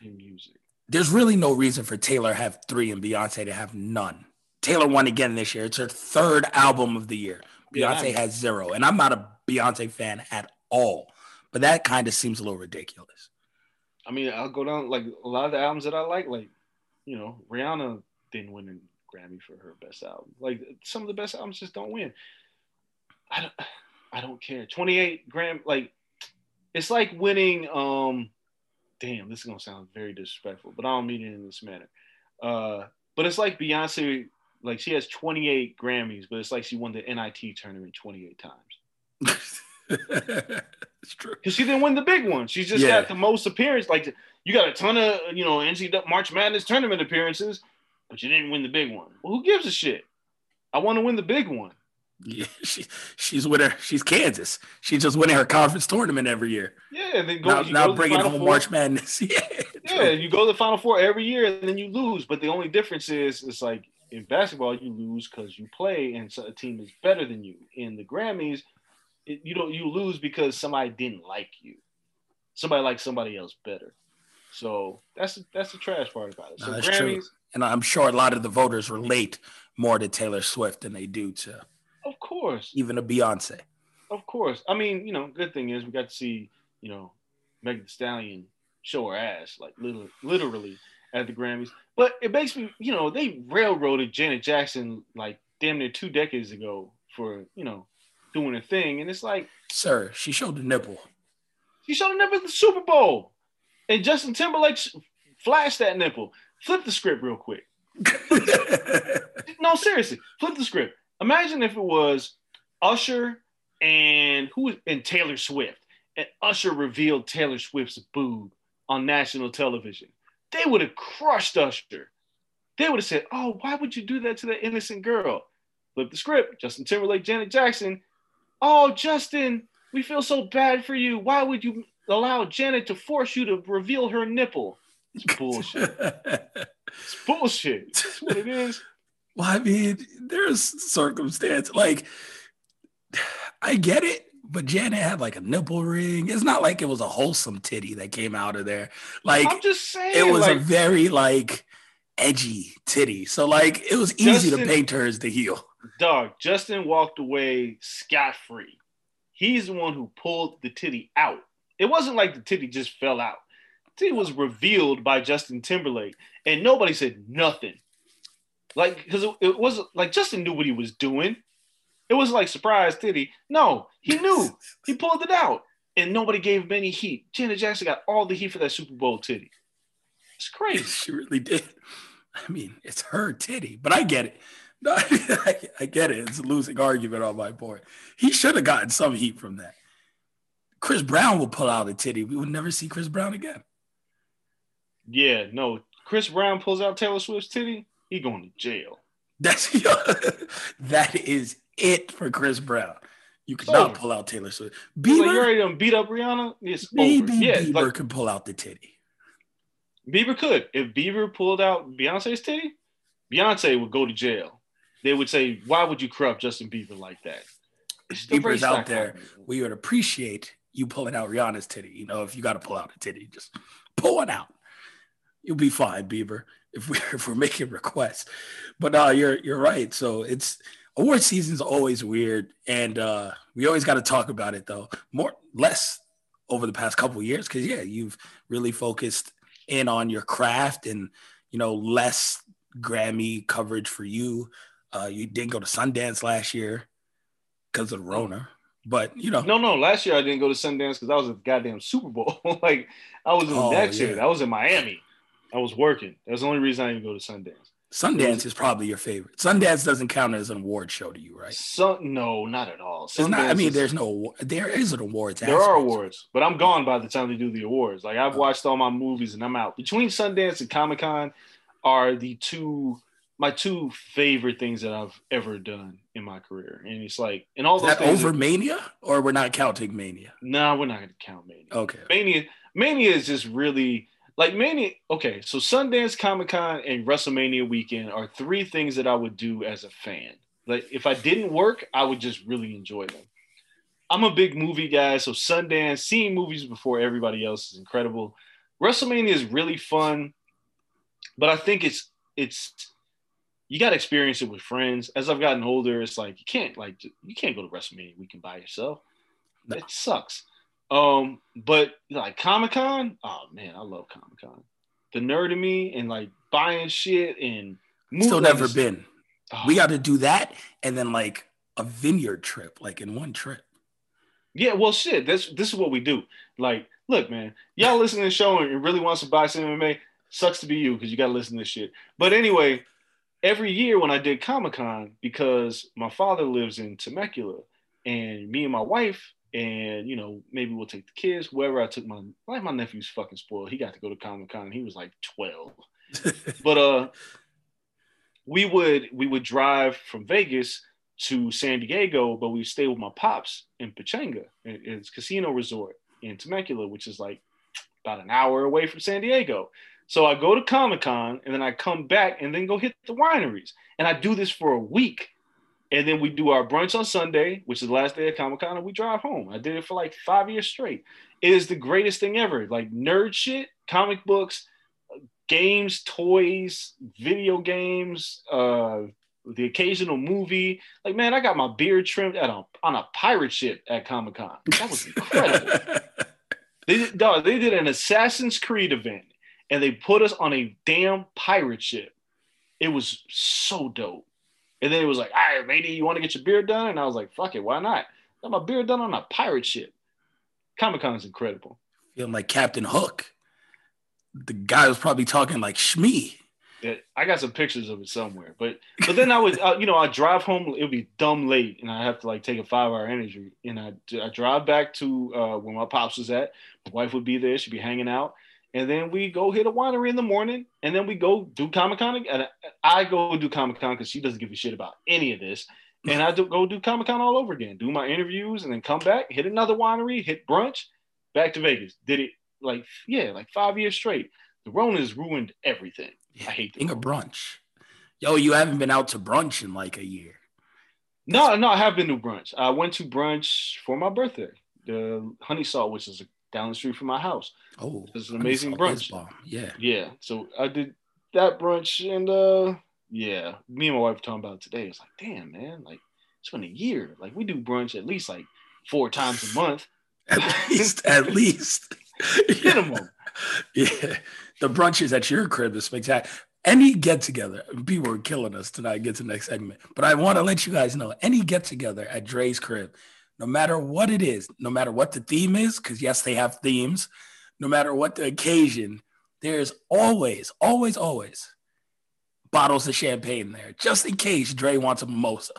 in music. There's really no reason for Taylor to have three and Beyonce to have none. Taylor won again this year. It's her third album of the year. Yeah, Beyonce I'm- has zero. And I'm not a Beyonce fan at all. But that kind of seems a little ridiculous. I mean, I'll go down like a lot of the albums that I like, like you know, Rihanna didn't win a Grammy for her best album. Like some of the best albums just don't win. I don't I don't care. 28 gram like it's like winning um damn, this is gonna sound very disrespectful, but I don't mean it in this manner. Uh but it's like Beyonce, like she has 28 Grammys, but it's like she won the NIT tournament 28 times. it's true. because she didn't win the big one. She's just Yeah. got the most appearance. Like you got a ton of you know NCAA March Madness tournament appearances, but you didn't win the big one. Well, who gives a shit? I want to win the big one. Yeah, she, she's winning. She's Kansas. She's just winning her conference tournament every year. Yeah, and then go. Now, go now the bringing home Four. March Madness. yeah, Yeah, true. you go to the Final Four every year, and then you lose. But the only difference is, it's like in basketball, you lose because you play, and so a team is better than you. In the Grammys, it, you don't you lose because somebody didn't like you. somebody likes somebody else better. So that's that's the trash part about it. So No, that's Grammys, true. And I'm sure a lot of the voters relate more to Taylor Swift than they do to of course, even a Beyonce. of course. I mean, you know, good thing is we got to see, you know, Megan Thee Stallion show her ass, like literally, literally at the Grammys. But it makes me, you know, they railroaded Janet Jackson like damn near two decades ago for, you know, doing a thing, and it's like Sir, she showed the nipple. she showed a nipple at the Super Bowl, and Justin Timberlake flashed that nipple. Flip the script real quick. No, seriously, flip the script. Imagine if it was Usher and who and Taylor Swift, and Usher revealed Taylor Swift's boob on national television. They would have crushed Usher. They would have said, "Oh, why would you do that to that innocent girl?" Flip the script. Justin Timberlake, Janet Jackson. Oh, Justin, we feel so bad for you. Why would you allow Janet to force you to reveal her nipple? It's bullshit. It's bullshit. That's what it is. Well, I mean, there's circumstance like I get it, but Janet had like a nipple ring. It's not like it was a wholesome titty that came out of there. Like I'm just saying. it was like, a very like edgy titty. So like it was easy to paint her as the heel. Dog. Justin walked away scot free. He's the one who pulled the titty out. It wasn't like the titty just fell out. The titty was revealed by Justin Timberlake, and nobody said nothing. Like, because it, it was like Justin knew what he was doing. It was like surprise titty. No, he knew. he pulled it out, and nobody gave him any heat. Janet Jackson got all the heat for that Super Bowl titty. It's crazy. She really did. I mean, it's her titty, but I get it. No, I, I get it. It's a losing argument on my part. He should have gotten some heat from that. Chris Brown will pull out a titty. We would never see Chris Brown again. Yeah, no. Chris Brown pulls out Taylor Swift's titty. He going to jail. That's that is it for Chris Brown. You cannot over. pull out Taylor Swift. Like, you Bieber, ready to beat up Rihanna? It's maybe over. Yeah, Bieber like could pull out the titty. Bieber could. If Bieber pulled out Beyonce's titty, Beyonce would go to jail. They would say, "Why would you corrupt Justin Bieber like that?" Bieber's out there. We would appreciate you pulling out Rihanna's titty. You know, if you got to pull out a titty, just pull it out. You'll be fine, Bieber. If we if we're making requests, but no, you're you're right. So it's award season's always weird, and uh, we always got to talk about it though. More less over the past couple of years because yeah, you've really focused in on your craft and you know less Grammy coverage for you. Uh, you didn't go to Sundance last year because of the Rona, but you know, No, no. Last year I didn't go to Sundance because I was at the goddamn Super Bowl. like I was in Oh, next yeah. year. I was in Miami. I was working. That's the only reason I didn't go to Sundance. Sundance is probably your favorite. Sundance doesn't count as an award show to you, right? So no, not at all. Not. I mean, is- there's no. There is an awards. There are awards, but I'm gone by the time they do the awards. Like I've Oh. watched all my movies and I'm out. Between Sundance and Comic Con are the two my two favorite things that I've ever done in my career. And it's like and all Is those that over that- Mania, or we're not counting Mania? No, we're not gonna count Mania. Okay. Mania Mania is just really like Mania. Okay, so Sundance, Comic Con, and WrestleMania weekend are three things that I would do as a fan. Like if I didn't work, I would just really enjoy them. I'm a big movie guy, so Sundance, seeing movies before everybody else is incredible. WrestleMania is really fun, but I think it's it's you got to experience it with friends. As I've gotten older, it's like you can't like you can't go to WrestleMania weekend by yourself. No. It sucks. Um, but like Comic Con, oh man, I love Comic Con. The nerd in me and like buying shit and Still never been. oh, We got to do that, and then like a vineyard trip, like in one trip. Yeah, well, shit. This this is what we do. Like, look, man, y'all listening to the show and really wants to buy some MMA. Sucks to be you because you got to listen to this shit. But anyway, every year when I did Comic Con, because my father lives in Temecula, and me and my wife, and you know, maybe we'll take the kids. Wherever I took my like my nephew's fucking spoiled. He got to go to Comic Con. He was like twelve. but uh, we would we would drive from Vegas to San Diego, but we stay with my pops in Pechanga. It's casino resort in Temecula, which is like about an hour away from San Diego. So I go to Comic Con and then I come back and then go hit the wineries. And I do this for a week And then we do our brunch on Sunday, which is the last day of Comic Con, and we drive home. I did it for like five years straight. It is the greatest thing ever. Like nerd shit, comic books, games, toys, video games, uh, the occasional movie. Like, man, I got my beard trimmed at a, on a pirate ship at Comic Con. That was incredible. they, did, dog, they did an Assassin's Creed event and they put us on a damn pirate ship. It was so dope. And then it was like, all right, matey, you want to get your beard done? And I was like, fuck it, why not? Got my beard done on a pirate ship. Comic Con is incredible. Feeling like Captain Hook. The guy was probably talking like Smee. Yeah, I got some pictures of it somewhere, but but then I would uh, you know I drive home. It would be dumb late, and I have to like take a five hour energy, and I I drive back to uh, where my pops was at. My wife would be there. She'd be hanging out, and then we go hit a winery in the morning, and then we go do Comic Con. And I go do Comic Con because she doesn't give a shit about any of this, and I do, go do Comic Con all over again, do my interviews, and then come back, hit another winery, hit brunch, back to Vegas. Did it like yeah, like five years straight. The Rona's ruined everything. I hate Think of brunch. Yo, you haven't been out to brunch in like a year. No, no, I have been to brunch. I went to brunch for my birthday. The Honey Salt, which is down the street from my house. Oh, it's an amazing brunch. Yeah, yeah. So I did that brunch, and uh, yeah, me and my wife talking about it today. It's like, damn, man, like it's been a year. Like we do brunch at least like four times a month. At least, at least minimum. Yeah, the brunches at your crib is spectacular. Any get together, people are killing us tonight. Get to the next segment, but I want to let you guys know any get together at Dre's crib, no matter what it is, no matter what the theme is, because yes, they have themes. No matter what the occasion, there's always, always, always bottles of champagne there, just in case Dre wants a mimosa.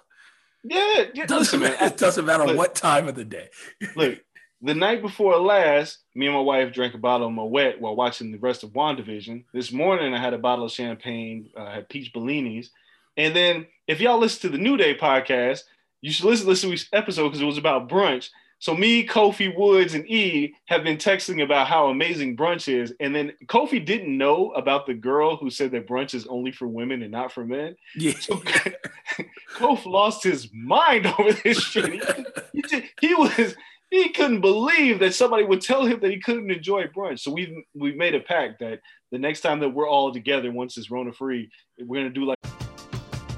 Yeah, yeah. Doesn't, Listen, it doesn't matter look, what time of the day. look, the night before last, me and my wife drank a bottle of Moet while watching the rest of WandaVision. This morning, I had a bottle of champagne, uh, had peach Bellinis. And then, if y'all listen to the New Day podcast, you should listen, listen to each episode because it was about brunch. So me, Kofi Woods, and E have been texting about how amazing brunch is. And then Kofi didn't know about the girl who said that brunch is only for women and not for men. Yeah. So Kofi lost his mind over this shit. He, he, he was he couldn't believe that somebody would tell him that he couldn't enjoy brunch. So we've we've made a pact that the next time that we're all together, once it's Rona free, we're gonna do like.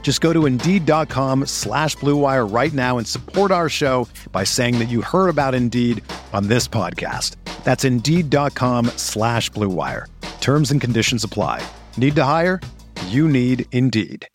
Just go to Indeed.com slash BlueWire right now and support our show by saying that you heard about Indeed on this podcast. That's Indeed.com slash BlueWire. Terms and conditions apply. Need to hire? You need Indeed.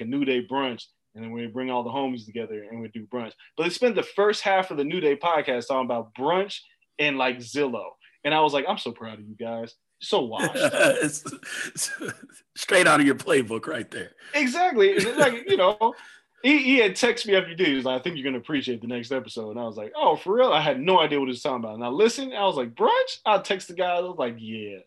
A New Day brunch and then we bring all the homies together and we do brunch. But they spent the first half of the New Day podcast talking about brunch and like Zillow. And I was like, I'm so proud of you guys. So washed. Straight out of your playbook right there. Exactly. Like, you know, he, he had texted me after you He was like, I think you're going to appreciate the next episode. And I was like, oh, for real? I had no idea what he was talking about. And I listened. I was like, brunch? I text the guy. I was like, yeah,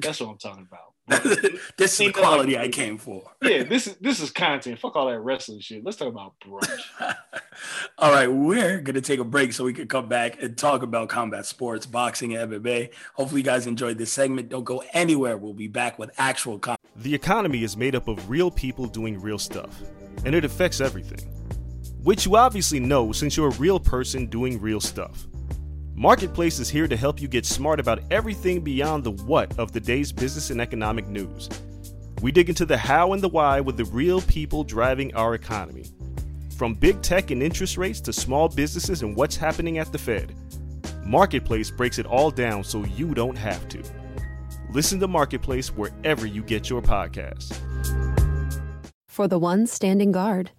that's what I'm talking about. This is the quality I came for. yeah, this is this is content. Fuck all that wrestling shit. Let's talk about brunch. all right, we're gonna take a break so we can come back and talk about combat sports, boxing, and MMA. Hopefully, you guys enjoyed this segment. Don't go anywhere. We'll be back with actual. Com- the economy is made up of real people doing real stuff, and it affects everything, which you obviously know since you're a real person doing real stuff. Marketplace is here to help you get smart about everything beyond the what of the day's business and economic news. We dig into the how and the why with the real people driving our economy. From big tech and interest rates to small businesses and what's happening at the Fed. Marketplace breaks it all down so you don't have to. Listen to Marketplace wherever you get your podcasts. For the ones standing guard,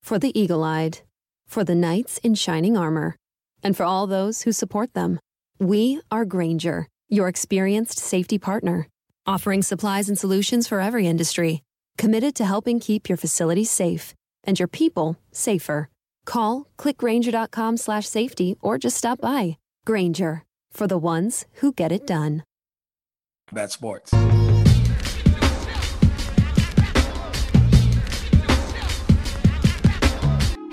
for the eagle eyed, for the knights in shining armor, and for all those who support them, we are Grainger, your experienced safety partner, offering supplies and solutions for every industry, committed to helping keep your facilities safe and your people safer. Call clickgrainger.com slash safety or just stop by. Grainger, for the ones who get it done. Bad sports.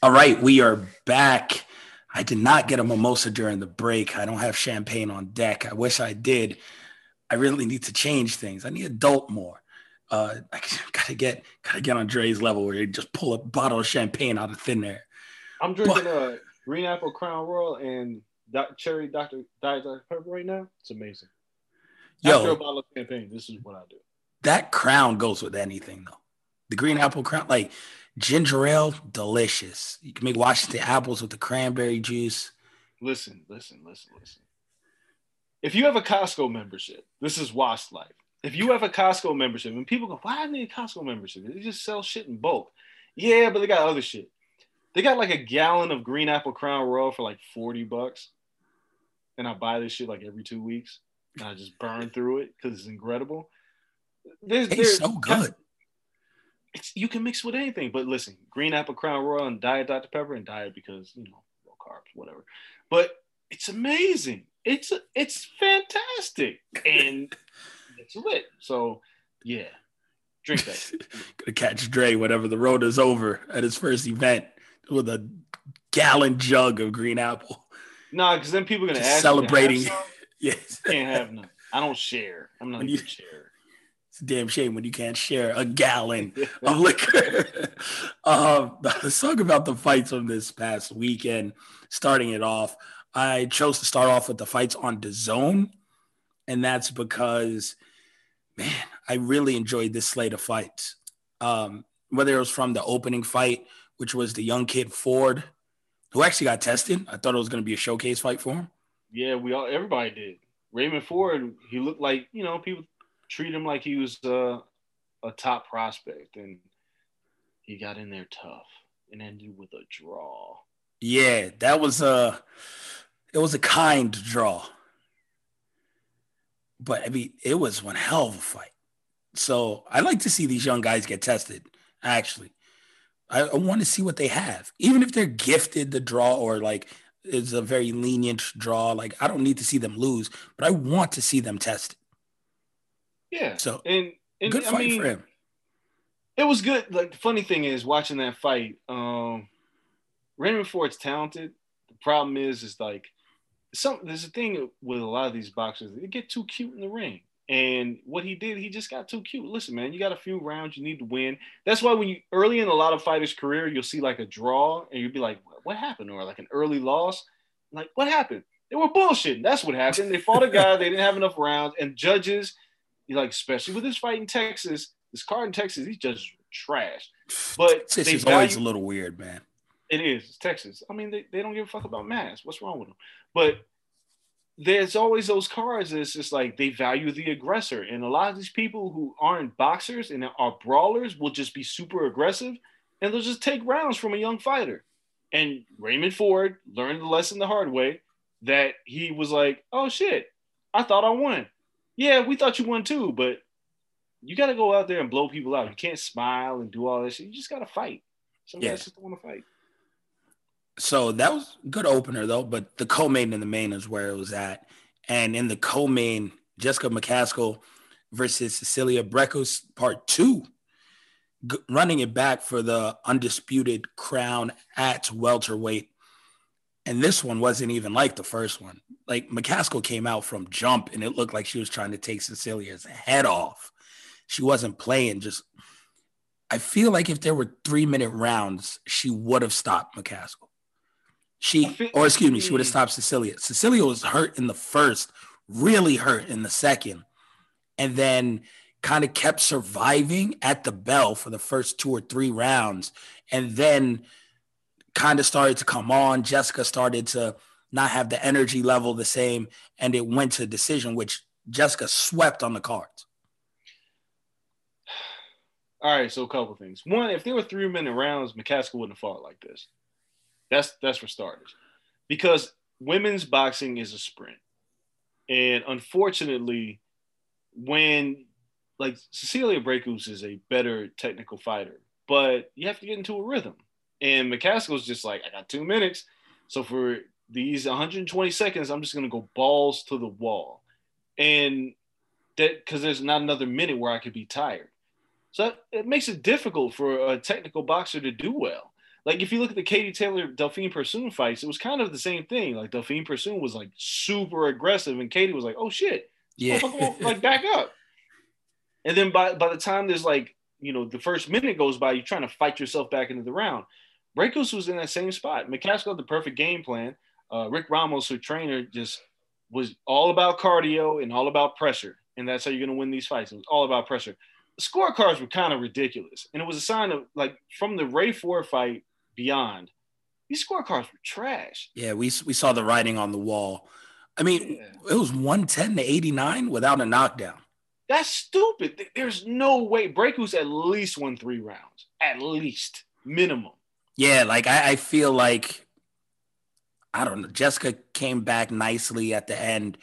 All right, we are back. I did not get a mimosa during the break. I don't have champagne on deck. I wish I did. I really need to change things. I need adult more. Uh, I gotta get gotta get on Dre's level where you just pull a bottle of champagne out of thin air. I'm drinking a uh, green apple Crown Royal and doc, cherry Dr. Diet Dr. Pepper right now. It's amazing. Yo. After a bottle of champagne, this is what I do. That crown goes with anything though. The green apple crown, like ginger ale, delicious. You can make Washington apples with the cranberry juice. Listen, listen, listen, listen. If you have a Costco membership, this is Wasp Life. If you have a Costco membership, and people go, why do I need a Costco membership? They just sell shit in bulk. Yeah, but they got other shit. They got like a gallon of green apple crown royal for like 40 bucks. And I buy this shit like every two weeks. And I just burn through it because it's incredible. There's, It's so good. It's, you can mix with anything. But listen, green apple crown royal and diet Dr. Pepper and diet because you know low carbs, whatever. But it's amazing. It's it's fantastic and it's lit. So yeah, drink that. Gonna catch Dre whenever the road is over at his first event with a gallon jug of green apple. nah, because then people are gonna Just ask celebrating. Me to have some. Yes. Can't have none. I don't share. I'm not a When you- good sharer. It's a damn shame when you can't share a gallon of liquor. um, let's talk about the fights from this past weekend. Starting it off, I chose to start off with the fights on DAZN, and that's because, man, I really enjoyed this slate of fights. Um, whether it was from the opening fight, which was the young kid Ford, who actually got tested. I thought it was going to be a showcase fight for him. Yeah, we all everybody did. Raymond Ford, he looked like you know people treat him like he was uh, a top prospect, and he got in there tough and ended with a draw. Yeah, that was a it was a kind draw. But I mean, it was one hell of a fight. So I like to see these young guys get tested, actually. I, I want to see what they have. Even if they're gifted the draw or like it's a very lenient draw, like I don't need to see them lose, but I want to see them tested. Yeah, So and, and good I fight mean, for him. It was good. Like the funny thing is watching that fight. Um, Raymond Ford's talented. The problem is, is like some. There's a thing with a lot of these boxers. They get too cute in the ring. And what he did, he just got too cute. Listen, man, you got a few rounds you need to win. That's why when you early in a lot of fighters' career, you'll see like a draw, and you'll be like, "What happened?" Or like an early loss. Like, what happened? They were bullshitting. That's what happened. They fought a guy. they didn't have enough rounds, and judges, like especially with this fight in Texas, this card in Texas, these just trash. But This they is always a little weird, man. it is. It's Texas. I mean, they, they don't give a fuck about masks. What's wrong with them? But there's always those cards that's just like they value the aggressor. And a lot of these people who aren't boxers and are brawlers will just be super aggressive and they'll just take rounds from a young fighter. And Raymond Ford learned the lesson the hard way that he was like, oh shit, I thought I won. Yeah, we thought you won too, but you got to go out there and blow people out. You can't smile and do all that shit. You just got to fight. Some Yeah. guys just don't want to fight. So that was a good opener though, but the co-main and the main is where it was at. And in the co-main, Jessica McCaskill versus Cecilia Braekhus part two. g- running it back for the undisputed crown at welterweight. And this one wasn't even like the first one. Like McCaskill came out from jump and it looked like she was trying to take Cecilia's head off. She wasn't playing, just I feel like if there were three minute rounds, she would have stopped McCaskill. She, or excuse me, she would have stopped Cecilia. Cecilia was hurt in the first, really hurt in the second, and then kind of kept surviving at the bell for the first two or three rounds, and then kind of started to come on. Jessica started to not have the energy level the same, and it went to decision, which Jessica swept on the cards. All right, so a couple things. One, if there were three minute rounds, McCaskill wouldn't have fought like this. That's that's for starters, because women's boxing is a sprint, and unfortunately, when like Cecilia Braekhus is a better technical fighter, but you have to get into a rhythm, and McCaskill's just like I got two minutes, so for these 120 seconds, I'm just gonna go balls to the wall, and that because there's not another minute where I could be tired. So that, it makes it difficult for a technical boxer to do well. Like if you look at the Katie Taylor Delphine Persoon fights, it was kind of the same thing. Like Delphine Persoon was like super aggressive, and Katie was like, "Oh shit, Yeah. like back up." And then by by the time there's like you know the first minute goes by, you're trying to fight yourself back into the round. Braekhus was in that same spot. McCaskill had the perfect game plan. Uh, Rick Ramos, her trainer, just was all about cardio and all about pressure, and that's how you're going to win these fights. It was all about pressure the scorecards were kind of ridiculous. And it was a sign of like from the Ray Ford fight beyond, these scorecards were trash. Yeah, we we saw the writing on the wall. I mean, Yeah. it was 110 to 89 without a knockdown. That's stupid. There's no way. Braekhus at least won three rounds, at least minimum. Yeah, like I, I feel like I don't know. Jessica came back nicely at the end,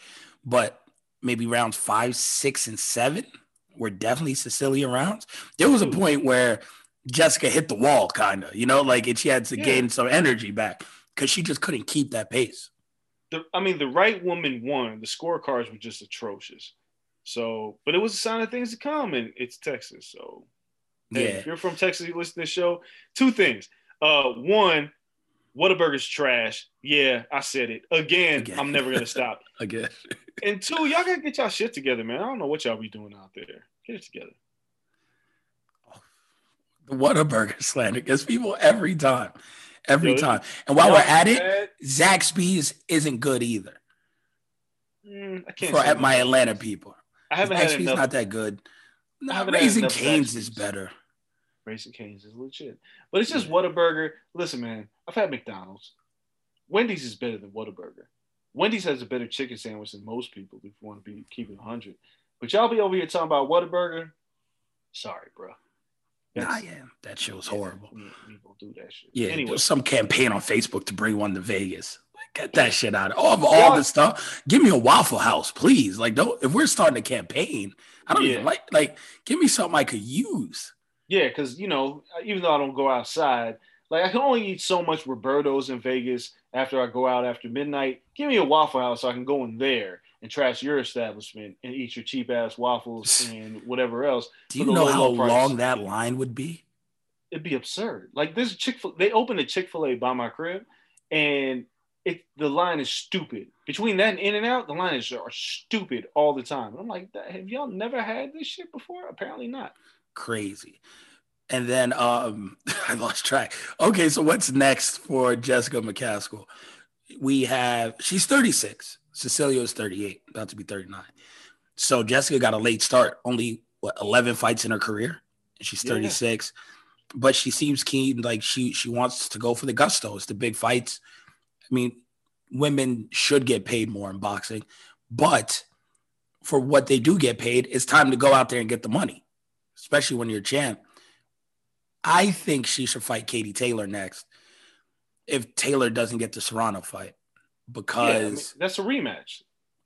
but maybe rounds five, six, and seven were definitely Cecilia rounds. There was a point where Jessica hit the wall, kind of, you know, like and she had to Yeah. gain some energy back because she just couldn't keep that pace. The, I mean, the right woman won. The scorecards were just atrocious. So, but it was a sign of things to come, and it's Texas. So, hey, Yeah. if you're from Texas, you listen to this show. Two things. Uh, one, Whataburger's trash. Yeah, I said it again. Again. I'm never gonna stop. Again. And two, y'all gotta get y'all shit together, man. I don't know what y'all be doing out there. Get it together. The Whataburger slander gets people every time. Every Yo, time. And while Y'all we're at it, bad? Zaxby's isn't good either. Mm, I can't. For at my. Atlanta people. I haven't had Zaxby's enough. not that good. No, haven't Raising Canes is better. Raising Canes is legit, but it's just Whataburger. Listen, man, I've had McDonald's. Wendy's is better than Whataburger. Wendy's has a better chicken sandwich than most people. If you want to be keeping hundred, but y'all be over here talking about Whataburger. Sorry, bro. Nah, yeah, that shit was horrible. We, we do that shit. Yeah, there Anyway, was some campaign on Facebook to bring one to Vegas. Get that shit out of all of all Yeah. the stuff. Give me a Waffle House, please. Like, don't if we're starting a campaign, I don't Yeah. even like like give me something I could use. Yeah, because you know, even though I don't go outside, like I can only eat so much Roberto's in Vegas after I go out after midnight. Give me a Waffle House so I can go in there and trash your establishment and eat your cheap ass waffles and whatever else. Do you know how price. long that line would be? It'd be absurd. Like this Chick fil they opened a Chick fil A by my crib, and it the line is stupid. Between that and In and Out, the line is are stupid all the time. And I'm like, have y'all never had this shit before? Apparently not. Crazy. And then um I lost track. Okay, so what's next for Jessica McCaskill? We have she's 36. Cecilia is 38, about to be 39. So Jessica got a late start, only what 11 fights in her career. And she's Yeah. 36. But she seems keen, like she she wants to go for the gusto. It's the big fights. I mean, women should get paid more in boxing, but for what they do get paid, it's time to go out there and get the money, especially when you're champ. I think she should fight Katie Taylor next if Taylor doesn't get the Serrano fight because yeah, I mean, that's a rematch.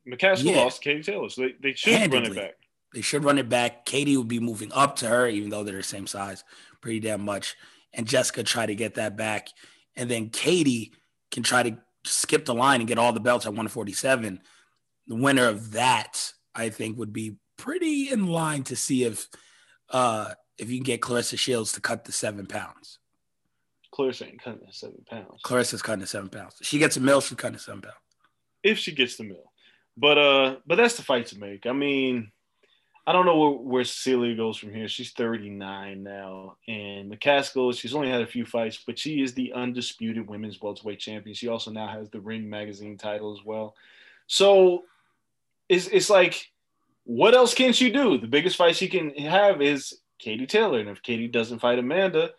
McCaskill Yeah. lost to Katie Taylor, so they, they should run it back. they should run it back. Katie would be moving up to her, even though they're the same size, pretty damn much. And Jessica try to get that back. And then Katie can try to skip the line and get all the belts at 147. The winner of that, I think, would be pretty in line to see if uh if you can get Claressa Shields to cut the seven pounds. Claressa ain't cutting the seven pounds. Claressa's cutting the seven pounds. She gets a mill, she's cutting the seven pounds. if she gets the mill. But uh, but that's the fight to make. I mean, I don't know where, where Cecilia goes from here. She's 39 now, and McCaskill, she's only had a few fights, but she is the undisputed women's welterweight champion. She also now has the Ring magazine title as well. So it's it's like, what else can she do? The biggest fight she can have is Katie Taylor, and if Katie doesn't fight Amanda,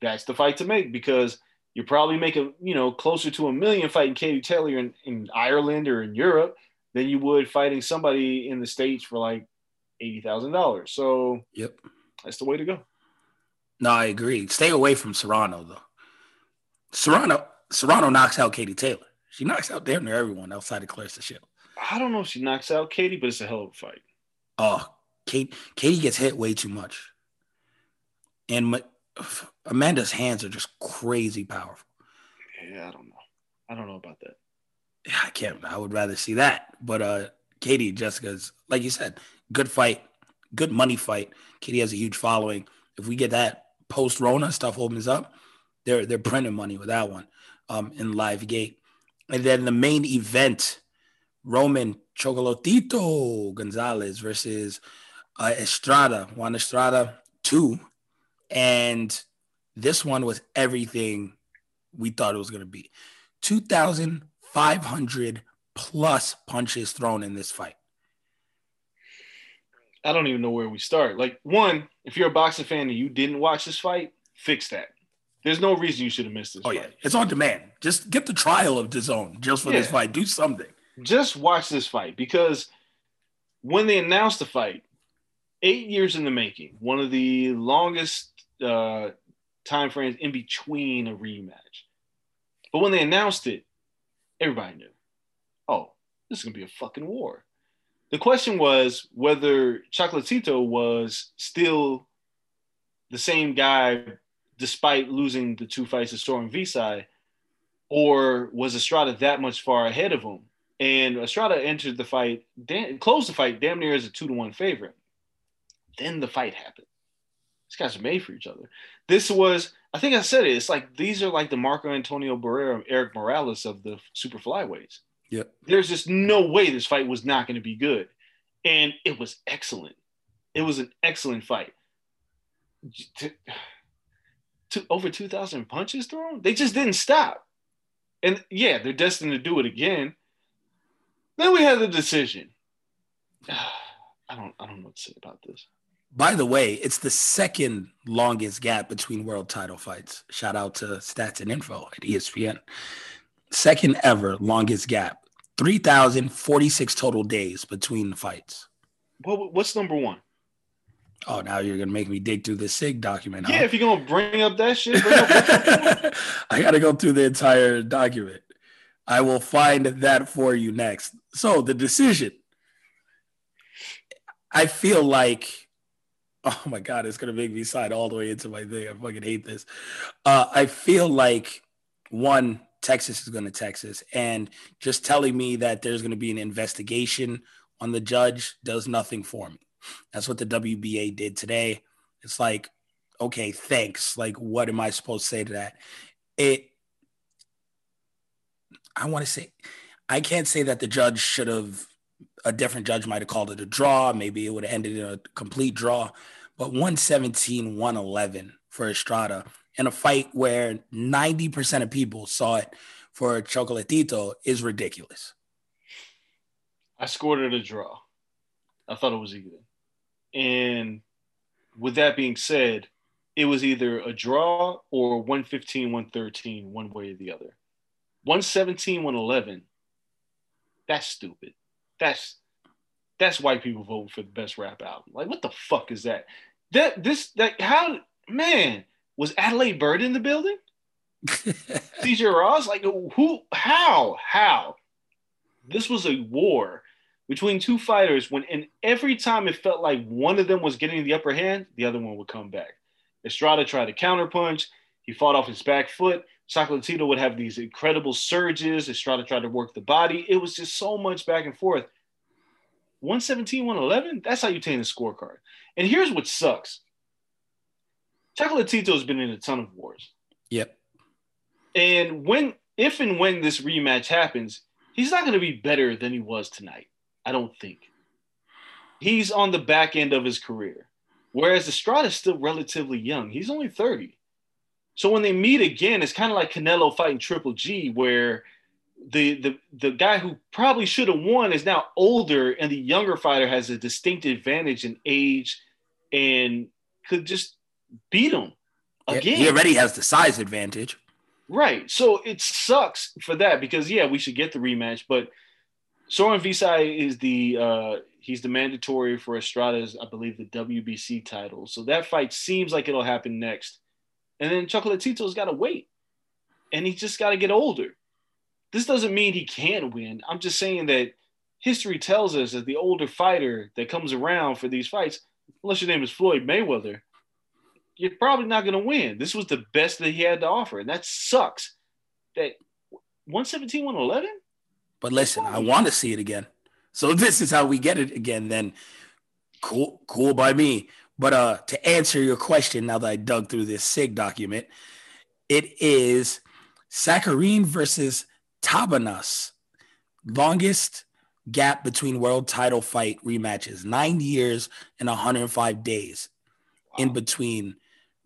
that's the fight to make because you're probably make a you know closer to a million fighting Katie Taylor in, in Ireland or in Europe than you would fighting somebody in the states for like eighty thousand dollars. So Yep. that's the way to go. No, I agree. Stay away from Serrano though. Serrano Serrano knocks out Katie Taylor. She knocks out damn near everyone outside of Claressa Shield. I don't know if she knocks out Katie, but it's a hell of a fight. Oh, Kate Katie gets hit way too much. And Ma- Amanda's hands are just crazy powerful. Yeah, I don't know. I don't know about that. Yeah, I can't. I would rather see that. But uh Katie Jessica's like you said, good fight, good money fight. Katie has a huge following. If we get that post Rona stuff opens up, they're they're printing money with that one um in live gate. And then the main event, Roman Chocolatito Gonzalez versus uh, Estrada, Juan Estrada 2. And this one was everything we thought it was going to be. 2,500 plus punches thrown in this fight. I don't even know where we start. Like, one, if you're a boxing fan and you didn't watch this fight, fix that. There's no reason you should have missed this Oh, fight. yeah. It's on demand. Just get the trial of DAZN just for this fight. Do something. Just watch this fight because when they announced the fight, eight years in the making, one of the longest uh, time frames in between a rematch. But when they announced it, everybody knew, oh, this is gonna be a fucking war. The question was whether Chocolatito was still the same guy despite losing the two fights to Sor Rungvisai, or was Estrada that much far ahead of him? And Estrada entered the fight, damn, closed the fight damn near as a two to one favorite. Then the fight happened. These guys are made for each other. This was, I think I said it. It's like these are like the Marco Antonio Barrera, Erik Morales of the super flyweights. Yep. There's just no way this fight was not going to be good, and it was excellent. It was an excellent fight. To, to over two thousand punches thrown, they just didn't stop. And yeah, they're destined to do it again. Then we had the decision. I don't, I don't know what to say about this. By the way, it's the second longest gap between world title fights. Shout out to Stats and Info at ESPN. Second ever longest gap. 3,046 total days between the fights. What, what's number one? Oh, now you're going to make me dig through the SIG document. Yeah, huh? if you're gonna bring up that shit, up I got to go through the entire document. I will find that for you next. So, the decision. I feel like, oh my God, it's to make me sign all the way into my thing. I fucking hate this. Uh, I feel like, one, Texas is to Texas. And just telling me that there's to be an investigation on the judge does nothing for me. That's what the WBA did today. It's like, okay, thanks. Like, what am I supposed to say to that? It, I want to say, I can't say that the judge should have, a different judge might have called it a draw. Maybe it would have ended in a complete draw. But 117, 111 for Estrada in a fight where 90% of people saw it for Chocolatito is ridiculous. I scored it a draw. I thought it was even. And with that being said, it was either a draw or 115, 113, one way or the other. 117, 111, that's stupid. That's that's white people voting for the best rap album. Like, what the fuck is that? That this that how man was Adalaide Byrd in the building? CJ Ross? Like who how? How? This was a war between two fighters when and every time it felt like one of them was getting the upper hand, the other one would come back. Estrada tried to counterpunch. He fought off his back foot. Chocolatito would have these incredible surges. Estrada tried to work the body. It was just so much back and forth. 117, 111, that's how you take the scorecard. And here's what sucks. Chocolatito's been in a ton of wars. Yep. And when, if and when this rematch happens, he's not going to be better than he was tonight. I don't think. He's on the back end of his career, whereas Estrada's still relatively young. He's only 30. So when they meet again, it's kind of like Canelo fighting Triple G, where the the the guy who probably should have won is now older, and the younger fighter has a distinct advantage in age and could just beat him again. He already has the size advantage. Right. So it sucks for that because yeah, we should get the rematch, but Sor Rungvisai is the uh he's the mandatory for Estrada's, I believe, the WBC title. So that fight seems like it'll happen next. And then Chocolatito's gotta wait. And he's just gotta get older. This doesn't mean he can't win. I'm just saying that history tells us that the older fighter that comes around for these fights, unless your name is Floyd Mayweather, you're probably not going to win. This was the best that he had to offer, and that sucks. That 117, 111? But listen, I want to see it again. So this is how we get it again, then cool, cool by me. But uh, to answer your question, now that I dug through this SIG document, it is Sakharine versus Tabanas, longest gap between world title fight rematches, nine years and 105 days in between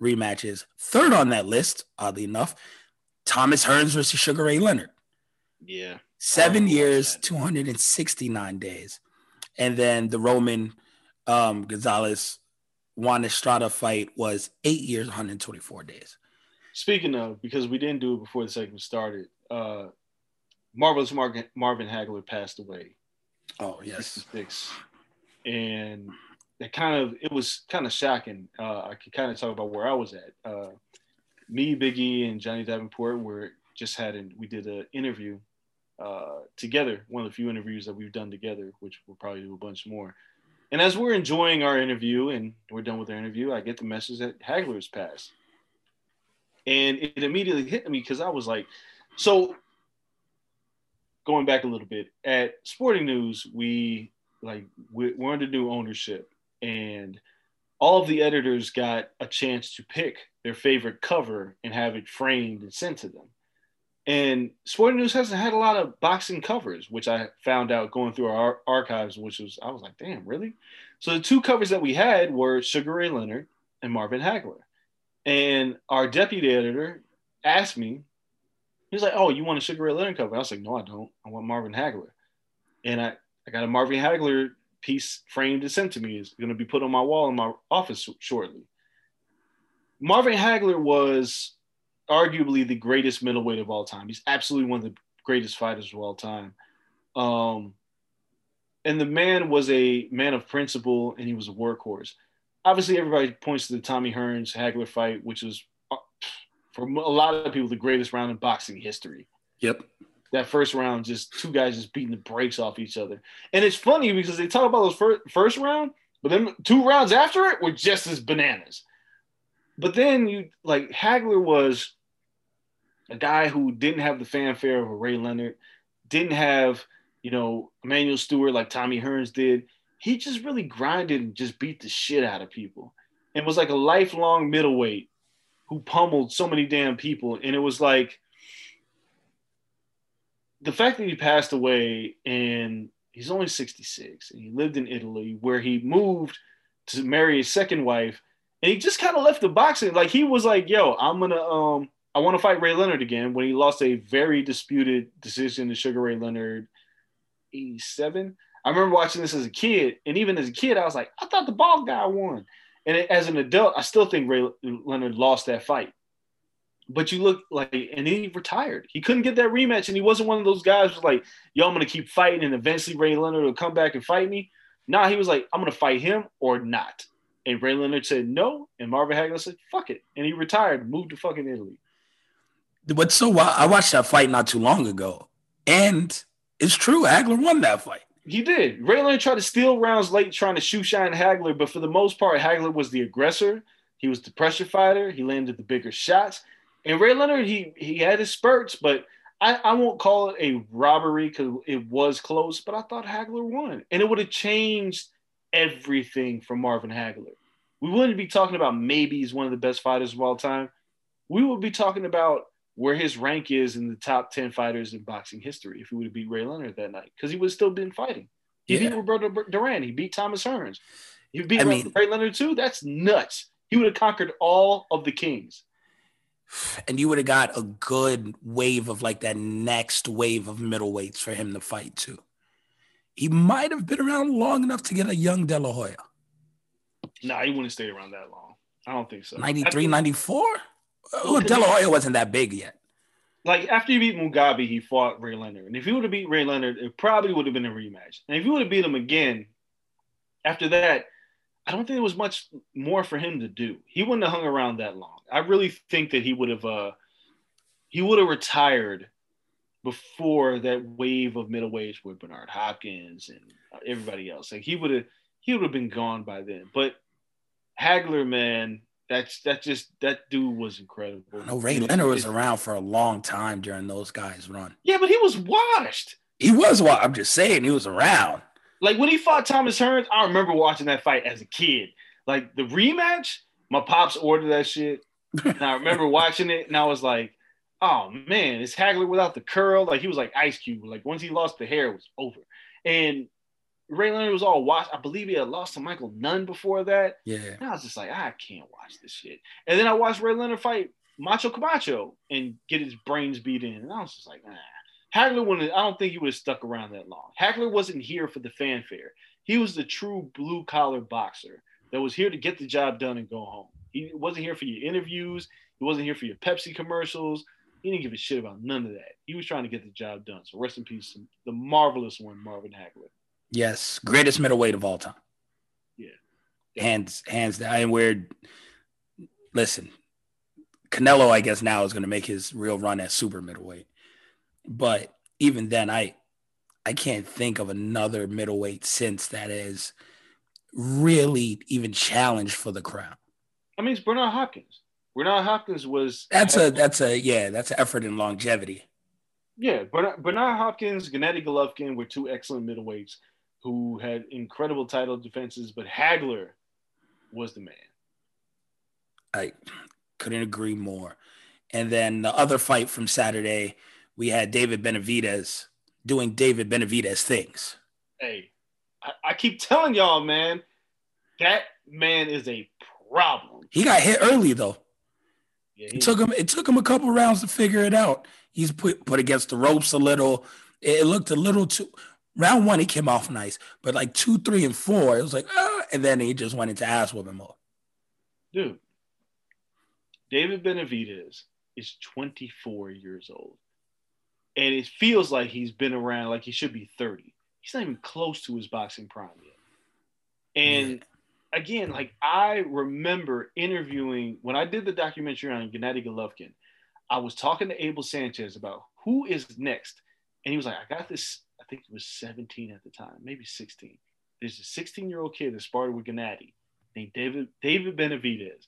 rematches. Third on that list, oddly enough, Thomas Hearns versus Sugar Ray Leonard. Yeah. Seven years, 269 days. And then the Roman um, Gonzalez Juan Estrada fight was eight years, 124 days. Speaking of, because we didn't do it before the segment started, uh, Marvelous Mar- Marvin Hagler passed away. Oh, yes. 66. And it kind of it was kind of shocking. Uh, I could kind of talk about where I was at. Uh, me, Biggie, and Johnny Davenport were just had an, we did an interview uh, together, one of the few interviews that we've done together, which we'll probably do a bunch more. And as we're enjoying our interview and we're done with our interview, I get the message that Hagler has passed. And it immediately hit me because I was like, so going back a little bit at Sporting News, we like we- we're under new ownership, and all of the editors got a chance to pick their favorite cover and have it framed and sent to them. And Sporting News hasn't had a lot of boxing covers, which I found out going through our archives, which was I was like, damn, really? So the two covers that we had were Sugar Ray Leonard and Marvin Hagler. And our deputy editor asked me, he was like, Oh, you want a Sugar Ray Leonard cover? I was like, No, I don't. I want Marvin Hagler. And I, I got a Marvin Hagler piece framed and sent to me. It's going to be put on my wall in my office shortly. Marvin Hagler was arguably the greatest middleweight of all time. He's absolutely one of the greatest fighters of all time. Um, and the man was a man of principle and he was a workhorse. Obviously, everybody points to the Tommy Hearns Hagler fight, which was uh, for a lot of people the greatest round in boxing history. Yep. That first round, just two guys just beating the brakes off each other. And it's funny because they talk about those first, first round, but then two rounds after it were just as bananas. But then you like Hagler was a guy who didn't have the fanfare of a Ray Leonard, didn't have, you know, Emanuel Steward like Tommy Hearns did. He just really grinded and just beat the shit out of people and was like a lifelong middleweight who pummeled so many damn people. And it was like the fact that he passed away and he's only 66 and he lived in Italy where he moved to marry his second wife and he just kind of left the boxing like he was like yo I'm gonna um I want to fight Ray Leonard again when he lost a very disputed decision to Sugar Ray Leonard 87 I remember watching this as a kid and even as a kid I was like I thought the bald guy won and as an adult I still think Ray Leonard lost that fight but you look like, and he retired. He couldn't get that rematch, and he wasn't one of those guys who's like, "Yo, I'm gonna keep fighting, and eventually Ray Leonard will come back and fight me." Nah, he was like, "I'm gonna fight him or not." And Ray Leonard said no, and Marvin Hagler said, "Fuck it," and he retired, moved to fucking Italy. What's so wild? I watched that fight not too long ago, and it's true. Hagler won that fight. He did. Ray Leonard tried to steal rounds late, trying to shoe shine Hagler, but for the most part, Hagler was the aggressor. He was the pressure fighter. He landed the bigger shots. And Ray Leonard, he he had his spurts, but I, I won't call it a robbery because it was close. But I thought Hagler won, and it would have changed everything for Marvin Hagler. we wouldn't be talking about maybe he's one of the best fighters of all time. We would be talking about where his rank is in the top 10 fighters in boxing history if he would have beat Ray Leonard that night because he would have still been fighting. He Yeah. beat Roberto Duran. He beat Thomas Hearns. He beat I Ray, mean- Ray Leonard too. That's nuts. He would have conquered all of the kings. and you would have got a good wave of like that next wave of middleweights for him to fight too. He might have been around long enough to get a young De La Hoya. Nah, he wouldn't stay around that long. I don't think so. 93, think- 94? Well, De La Hoya wasn't that big yet. like after you beat Mugabi, he fought Ray Leonard. And if he would have beat Ray Leonard, it probably would have been a rematch. And if you would have beat him again, after that, I don't think there was much more for him to do. He wouldn't have hung around that long. I really think that he would have uh he would have retired before that wave of middleweights with Bernard Hopkins and uh, everybody else. Like he would have he would have been gone by then. But Hagler, man, that's that just that dude was incredible. No, Ray Leonard was around for a long time during those guys' run. Yeah, but he was washed. He was washed. I'm just saying, he was around. Like when he fought Thomas Hearns, I remember watching that fight as a kid. Like the rematch, my pops ordered that shit. And I remember watching it and I was like, oh man, it's Hagler without the curl. Like he was like Ice Cube. Like once he lost the hair, it was over. And Ray Leonard was all washed. I believe he had lost to Michael Nunn before that. Yeah. And I was just like, ah, I can't watch this shit. And then I watched Ray Leonard fight Macho Camacho and get his brains beat in. And I was just like, nah. Hagler wouldn't, I don't think he would have stuck around that long. Hagler wasn't here for the fanfare. He was the true blue collar boxer that was here to get the job done and go home. He wasn't here for your interviews. He wasn't here for your Pepsi commercials. He didn't give a shit about none of that. He was trying to get the job done. So rest in peace, the marvelous one, Marvin Hagler. Yes, greatest middleweight of all time. Yeah. Hands hands down. And we're listen, Canelo, I guess now is gonna make his real run at super middleweight. But even then, I I can't think of another middleweight since that is really even challenged for the crown. I mean, it's Bernard Hopkins. Bernard Hopkins was That's a that's a yeah, that's an effort in longevity. Yeah, Bernard, Bernard Hopkins, Gennady Golovkin were two excellent middleweights who had incredible title defenses, but Hagler was the man. I couldn't agree more. And then the other fight from Saturday, we had David Benavidez doing David Benavidez things. Hey, I, I keep telling y'all, man, that man is a problem. He got hit early though. Yeah, It took him it took him a couple rounds to figure it out. He's put put against the ropes a little. It looked a little too round one he came off nice, but like two, three, and four, it was like ah, and then he just went into ass whooping mode. dude. David Benavidez is 24 years old, and it feels like he's been around like he should be 30. He's not even close to his boxing prime yet. And again, like I remember interviewing when I did the documentary on Gennady Golovkin, I was talking to Abel Sanchez about who is next, and he was like, "I got this. Think he was 17 at the time, maybe 16. There's a 16 year old kid that sparred with Gennady named David David Benavidez."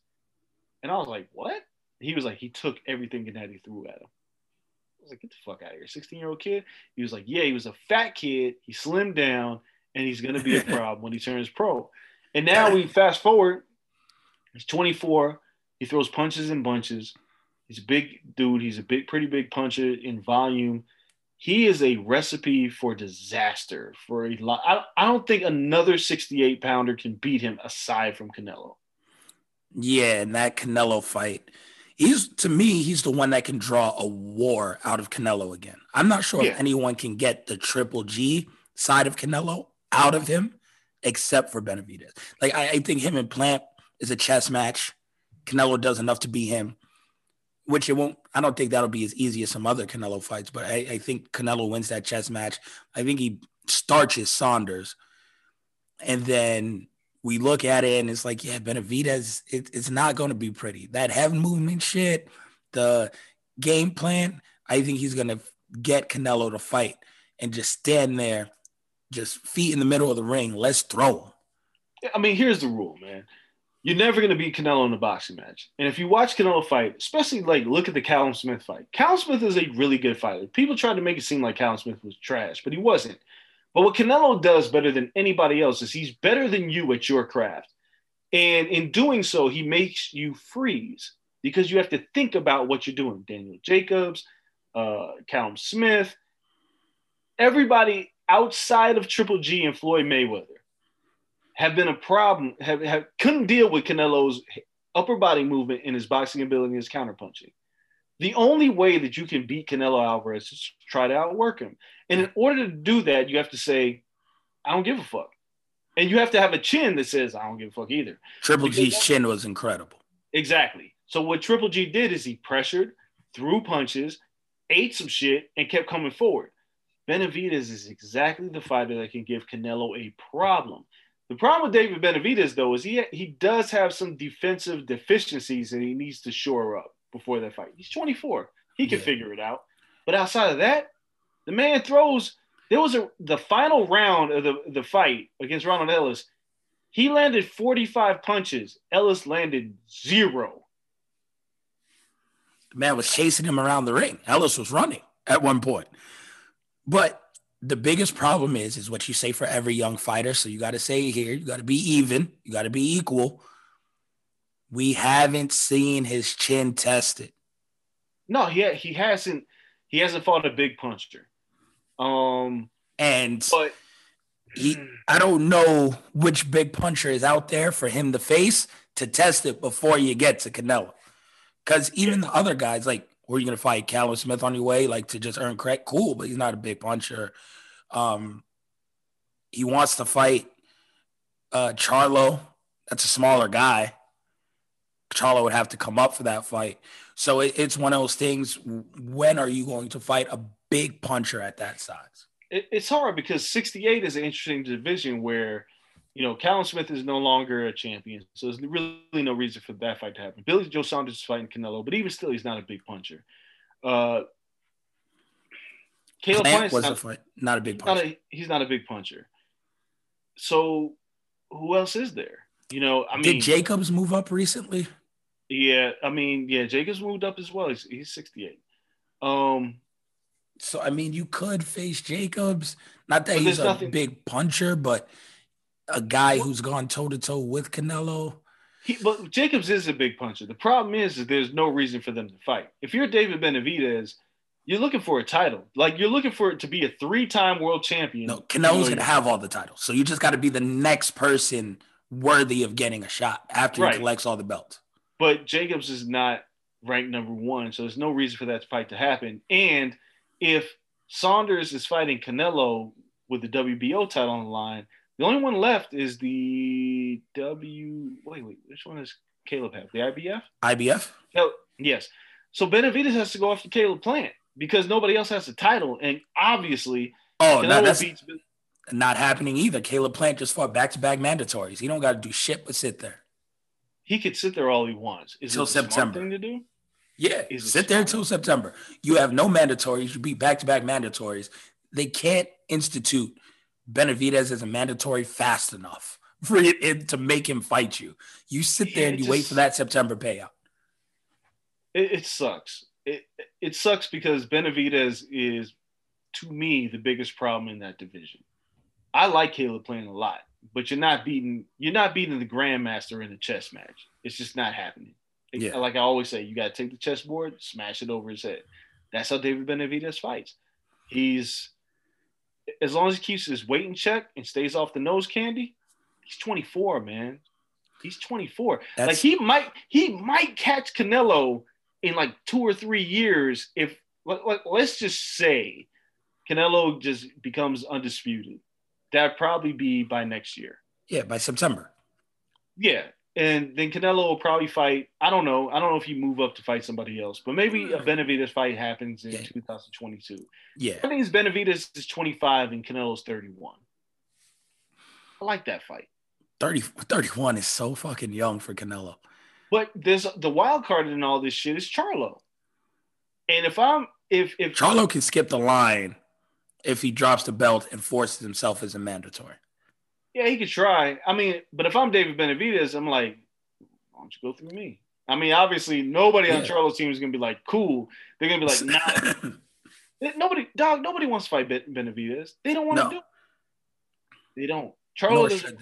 And I was like, what? He was like, he took everything Gennady threw at him. I was like, get the fuck out of here. 16 year old kid. He was like, yeah, he was a fat kid. He slimmed down and he's going to be a problem when he turns pro. And now we fast forward. He's 24. He throws punches and bunches. He's a big dude. He's a big, pretty big puncher in volume. He is a recipe for disaster. For a lot, I, I don't think another 68 pounder can beat him aside from Canelo. Yeah, and that Canelo fight, he's to me, he's the one that can draw a war out of Canelo again. I'm not sure Yeah. if anyone can get the triple G side of Canelo out of him except for Benavidez. Like I, I think him and Plant is a chess match. Canelo does enough to beat him, which it won't. I don't think that'll be as easy as some other Canelo fights, but I, I think Canelo wins that chess match. I think he starches Saunders, and then we look at it and it's like, yeah, Benavidez, it, it's not going to be pretty. That head movement shit, the game plan, I think he's going to get Canelo to fight and just stand there, just feet in the middle of the ring. Let's throw him. I mean, here's the rule, man. You're never going to beat Canelo in a boxing match. And if you watch Canelo fight, especially like look at the Callum Smith fight, Callum Smith is a really good fighter. People tried to make it seem like Callum Smith was trash, but he wasn't. But what Canelo does better than anybody else is he's better than you at your craft. And in doing so, he makes you freeze because you have to think about what you're doing. Daniel Jacobs, uh, Callum Smith, everybody outside of Triple G and Floyd Mayweather have been a problem, have, have couldn't deal with Canelo's upper body movement and his boxing ability and his counterpunching. The only way that you can beat Canelo Alvarez is to try to outwork him. And in order to do that, you have to say, I don't give a fuck. And you have to have a chin that says, I don't give a fuck either. Triple G's chin was incredible. Exactly. So what Triple G did is he pressured, threw punches, ate some shit, and kept coming forward. Benavidez is exactly the fighter that can give Canelo a problem. The problem with David Benavidez, though, is he he does have some defensive deficiencies that he needs to shore up before that fight. He's 24. He can Yeah. figure it out. But outside of that, the man throws. There was a the final round of the, the fight against Ronald Ellis. He landed 45 punches. Ellis landed zero. The man was chasing him around the ring. Ellis was running at one point. But the biggest problem is, is what you say for every young fighter. So you got to say here, you got to be even, you got to be equal. We haven't seen his chin tested. No, he he hasn't he hasn't fought a big puncher. Um, And but he, I don't know which big puncher is out there for him to face to test it before you get to Canelo. Because even the other guys, like, were you going to fight Callum Smith on your way, like to just earn credit? Cool, but he's not a big puncher. Um, he wants to fight uh, Charlo. That's a smaller guy. Charlo would have to come up for that fight. So it, it's one of those things. When are you going to fight a big puncher at that size? it, it's hard because 68 is an interesting division where, you know, Callum Smith is no longer a champion. So there's really no reason for that fight to happen. Billy Joe Saunders is fighting Canelo, but even still, he's not a big puncher. Uh, Caleb Plant was not, a fight, not a big he's not puncher. a, he's not a big puncher. So who else is there? You know, I mean, Did Jacobs move up recently? yeah, I mean, yeah, Jacobs moved up as well. He's, he's 68. Um, So I mean, you could face Jacobs. Not that he's a nothing- big puncher, but a guy who's gone toe to toe with Canelo. He, but Jacobs is a big puncher. The problem is, is there's no reason for them to fight. If you're David Benavidez, you're looking for a title. Like you're looking for it to be a three-time world champion. No, Canelo's gonna have all the titles, so you just got to be the next person worthy of getting a shot after Right. he collects all the belts. But Jacobs is not ranked number one, so there's no reason for that fight to happen. And if Saunders is fighting Canelo with the WBO title on the line, the only one left is the W. Wait, wait, which one is Caleb have? The IBF? IBF. No, yes. So Benavidez has to go after Caleb Plant because nobody else has the title, and obviously Oh, no, that's beats. not happening either. Caleb Plant just fought back to back mandatories. He don't got to do shit but sit there. He could sit there all he wants. Is Till it the smart September. thing to do? Yeah, Is sit there until September. You have no mandatories. You beat back to back mandatories. They can't institute Benavidez is a mandatory fast enough for it, it to make him fight you. You sit there and you wait for that September payout. It, it sucks. It it sucks because Benavidez is, to me, the biggest problem in that division. I like Caleb Plant a lot, but you're not beating you're not beating the grandmaster in a chess match. It's just not happening. It- Yeah. Like I always say, you got to take the chessboard, smash it over his head. That's how David Benavidez fights. He's as long as he keeps his weight in check and stays off the nose candy, he's 24, man. He's 24. like he might he might catch Canelo in like two or three years if let, let, let's just say Canelo just becomes undisputed. That'd probably be by next year. Yeah, by September. Yeah. And then Canelo will probably fight. I don't know. I don't know if he move up to fight somebody else, but maybe a hmm. Benavidez fight happens in Yeah. 2022. Yeah. I think Benavidez is 25 and Canelo's 31. I like that fight. 30, 31 is so fucking young for Canelo. But there's the wild card in all this shit is Charlo. And if I'm if if Charlo can skip the line if he drops the belt and forces himself as a mandatory. Yeah, he could try. I mean, but if I'm David Benavidez, I'm like, why don't you go through me? I mean, obviously nobody on Yeah. Charlo's team is gonna be like, cool. They're gonna be like, nah. Nobody, dog, nobody wants to fight Ben- Benavidez. They don't want to No. do it. They don't. Nor Charlo should doesn't.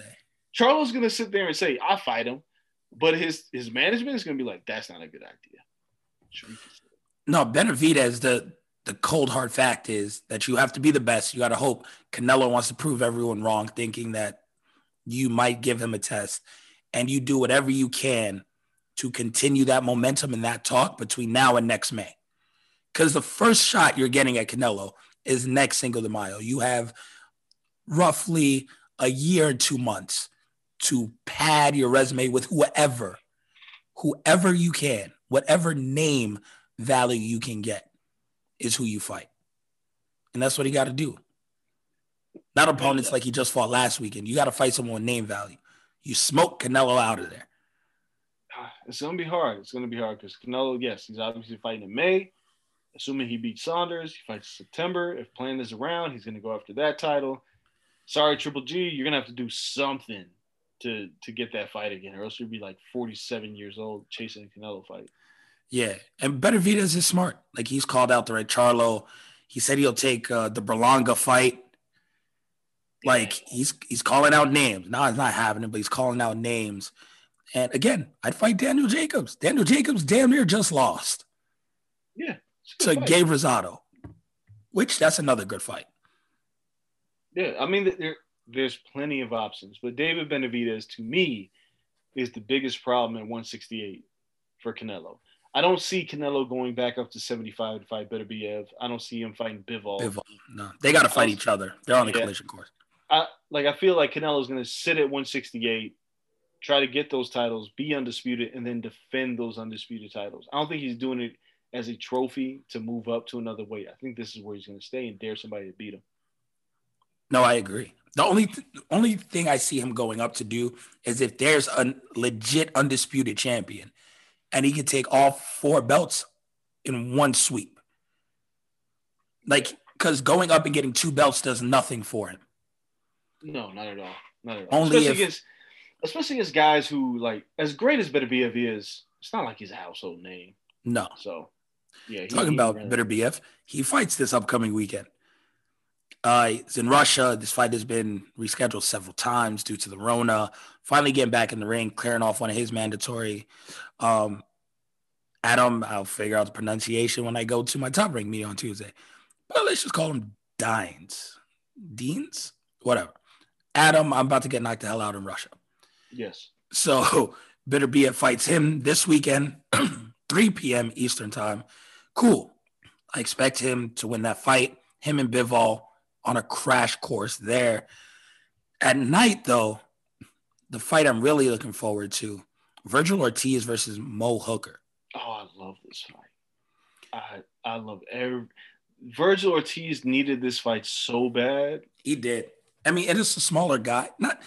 Charlo's gonna sit there and say, "I fight him," but his his management is gonna be like, "That's not a good idea." No, Benavidez, the the cold hard fact is that you have to be the best. You got to hope Canelo wants to prove everyone wrong, thinking that you might give him a test, and you do whatever you can to continue that momentum and that talk between now and next May. Because the first shot you're getting at Canelo is next Cinco de Mayo. You have roughly a year and two months to pad your resume with whoever, whoever you can, whatever name value you can get is who you fight. And that's what he got to do. Not opponents like he just fought last weekend. You got to fight someone with name value. You smoke Canelo out of there. Ah, it's gonna be hard. It's gonna be hard because Canelo, yes, he's obviously fighting in May. Assuming he beats Saunders, he fights September. If Plant is around, he's gonna go after that title. Sorry, Triple G, you're gonna have to do something to to get that fight again, or else you'll be like 47 years old chasing a Canelo fight. Yeah, and Benavidez is smart. Like he's called out the Red Charlo. He said he'll take uh, the Berlanga fight. Like he's he's calling out names. Now he's not having it, but he's calling out names. And again, I'd fight Daniel Jacobs. Daniel Jacobs damn near just lost. Yeah. To Gabe Rosado, which that's another good fight. Yeah, I mean, there, there's plenty of options, but David Benavidez, to me, is the biggest problem at 168 for Canelo. I don't see Canelo going back up to 75 to fight Beterbiev. I don't see him fighting Bivol. Bivol, no, they got to fight each other. They're on the Yeah. collision course. I like. I feel like Canelo's going to sit at 168, try to get those titles, be undisputed, and then defend those undisputed titles. I don't think he's doing it as a trophy to move up to another weight. I think this is where he's going to stay and dare somebody to beat him. No, I agree. The only th- only thing I see him going up to do is if there's a legit undisputed champion, and he can take all four belts in one sweep. Like, because going up and getting two belts does nothing for him. No, not at all. Not at all. Only especially if- against, especially against guys who like as great as Beterbiev is. It's not like he's a household name. No. So, yeah. he- Talking he about ran- Bitter BF, he fights this upcoming weekend. Uh, it's in Russia. This fight has been rescheduled several times due to the Rona. Finally getting back in the ring, clearing off one of his mandatory. Um, Adam, I'll figure out the pronunciation when I go to my top rank meeting on Tuesday. But let's just call him Dines. Deans? Whatever. Adam, I'm about to get knocked the hell out in Russia. Yes. So Beterbiev fights him this weekend, 3 p.m. Eastern time. Cool. I expect him to win that fight. Him and Bivol on a crash course there. At night, though, the fight I'm really looking forward to Vergil Ortiz versus Mo Hooker. Oh, I love this fight. I I love every Vergil Ortiz needed this fight so bad. He did. I mean, it is a smaller guy. Not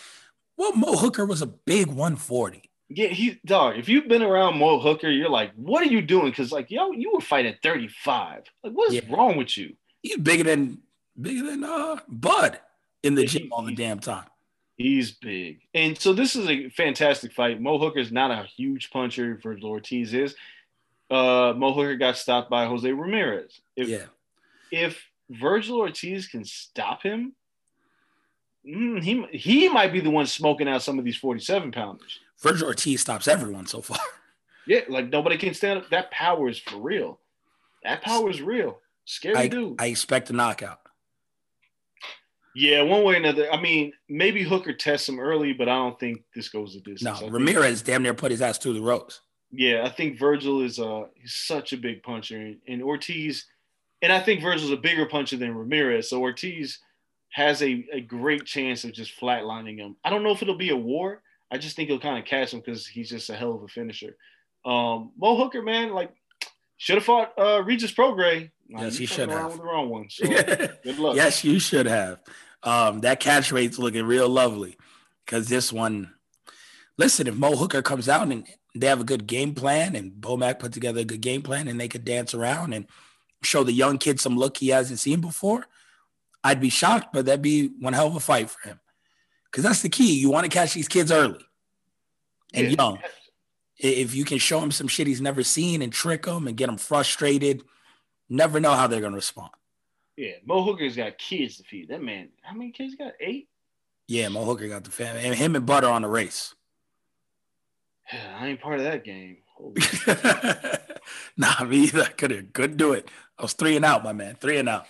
well, Mo Hooker was a big 140. Yeah, he dog. If you've been around Mo Hooker, you're like, what are you doing? Because like, yo, you were fighting 35. Like, what is Yeah. wrong with you? He's bigger than bigger than uh Bud in the gym all the damn time. He's big. And so this is a fantastic fight. Mo Hooker is not a huge puncher. Vergil Ortiz is. Uh, Mo Hooker got stopped by Jose Ramirez. If, Yeah. if Vergil Ortiz can stop him, mm, he he might be the one smoking out some of these 47 pounders. Vergil Ortiz stops everyone so far. Yeah, like nobody can stand up. That power is for real. That power is real. Scary I, dude. I expect a knockout. Yeah, one way or another. I mean, maybe Hooker tests him early, but I don't think this goes the distance. No, I think- Ramirez damn near put his ass through the ropes. Yeah, I think Vergil is uh he's such a big puncher, and, and Ortiz, and I think Vergil's a bigger puncher than Ramirez. So Ortiz has a, a great chance of just flatlining him. I don't know if it'll be a war. I just think he'll kind of catch him because he's just a hell of a finisher. Um, Mo Hooker, man, like should have fought uh, Regis Prograis. Nah, Yes, you should have. with the wrong one. So good luck. yes, you should have. Um, that catch rate's looking real lovely because this one. Listen, if Mo Hooker comes out and they have a good game plan, and Bomac put together a good game plan, and they could dance around and show the young kid some look he hasn't seen before, I'd be shocked, but that'd be one hell of a fight for him. Because that's the key. You want to catch these kids early and Yeah. young. If you can show him some shit he's never seen and trick him and get him frustrated, never know how they're going to respond. Yeah, Mo Hooker's got kids to feed. That man, how many kids he got? Eight. Yeah, Mo Hooker got the family, and him and Butter on the race. Yeah, I ain't part of that game. Nah, me either. I couldn't couldn't do it. I was three and out, my man. Three and out.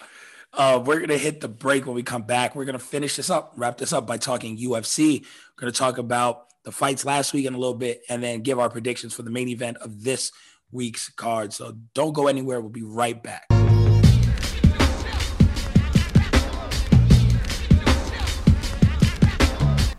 Uh, we're gonna hit the break when we come back. We're gonna finish this up, wrap this up by talking UFC. We're gonna talk about the fights last week in a little bit, and then give our predictions for the main event of this week's card. So don't go anywhere. We'll be right back.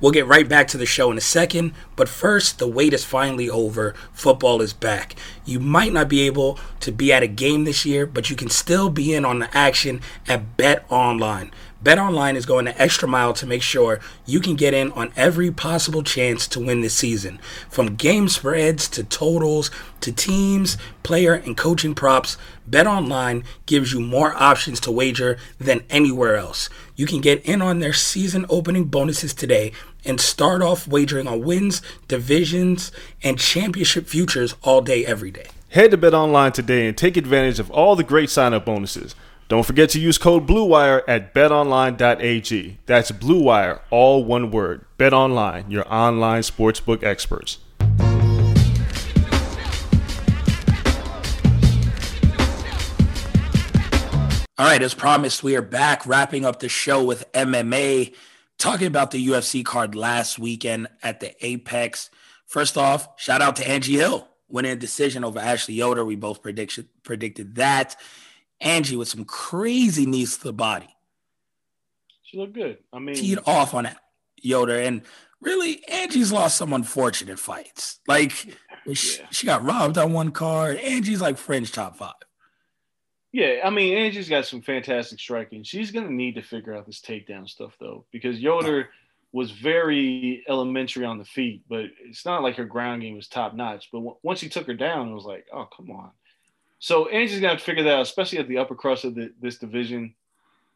We'll get right back to the show in a second, but first, the wait is finally over. Football is back. You might not be able to be at a game this year, but you can still be in on the action at BetOnline. BetOnline is going the extra mile to make sure you can get in on every possible chance to win this season. From game spreads to totals to teams, player, and coaching props, BetOnline gives you more options to wager than anywhere else. You can get in on their season opening bonuses today and start off wagering on wins, divisions, and championship futures all day, every day. Head to BetOnline today and take advantage of all the great sign-up bonuses. Don't forget to use code BLUEWIRE at betonline.ag. That's BLUEWIRE, all one word. BetOnline, your online sportsbook experts. All right, as promised, we are back wrapping up the show with MMA, talking about the UFC card last weekend at the Apex. First off, shout out to Angie Hill winning a decision over Ashley Yoder. We both predicted predicted that. Angie with some crazy knees to the body. She looked good. I mean, teed off on that Yoder, and really, Angie's lost some unfortunate fights. Like Yeah. she, she got robbed on one card. Angie's like fringe top five. Yeah, I mean, Angie's got some fantastic striking. She's going to need to figure out this takedown stuff, though, because Yoder was very elementary on the feet, but it's not like her ground game was top notch. But w- once he took her down, it was like, oh, come on. So Angie's going to have to figure that out, especially at the upper crust of the, this division.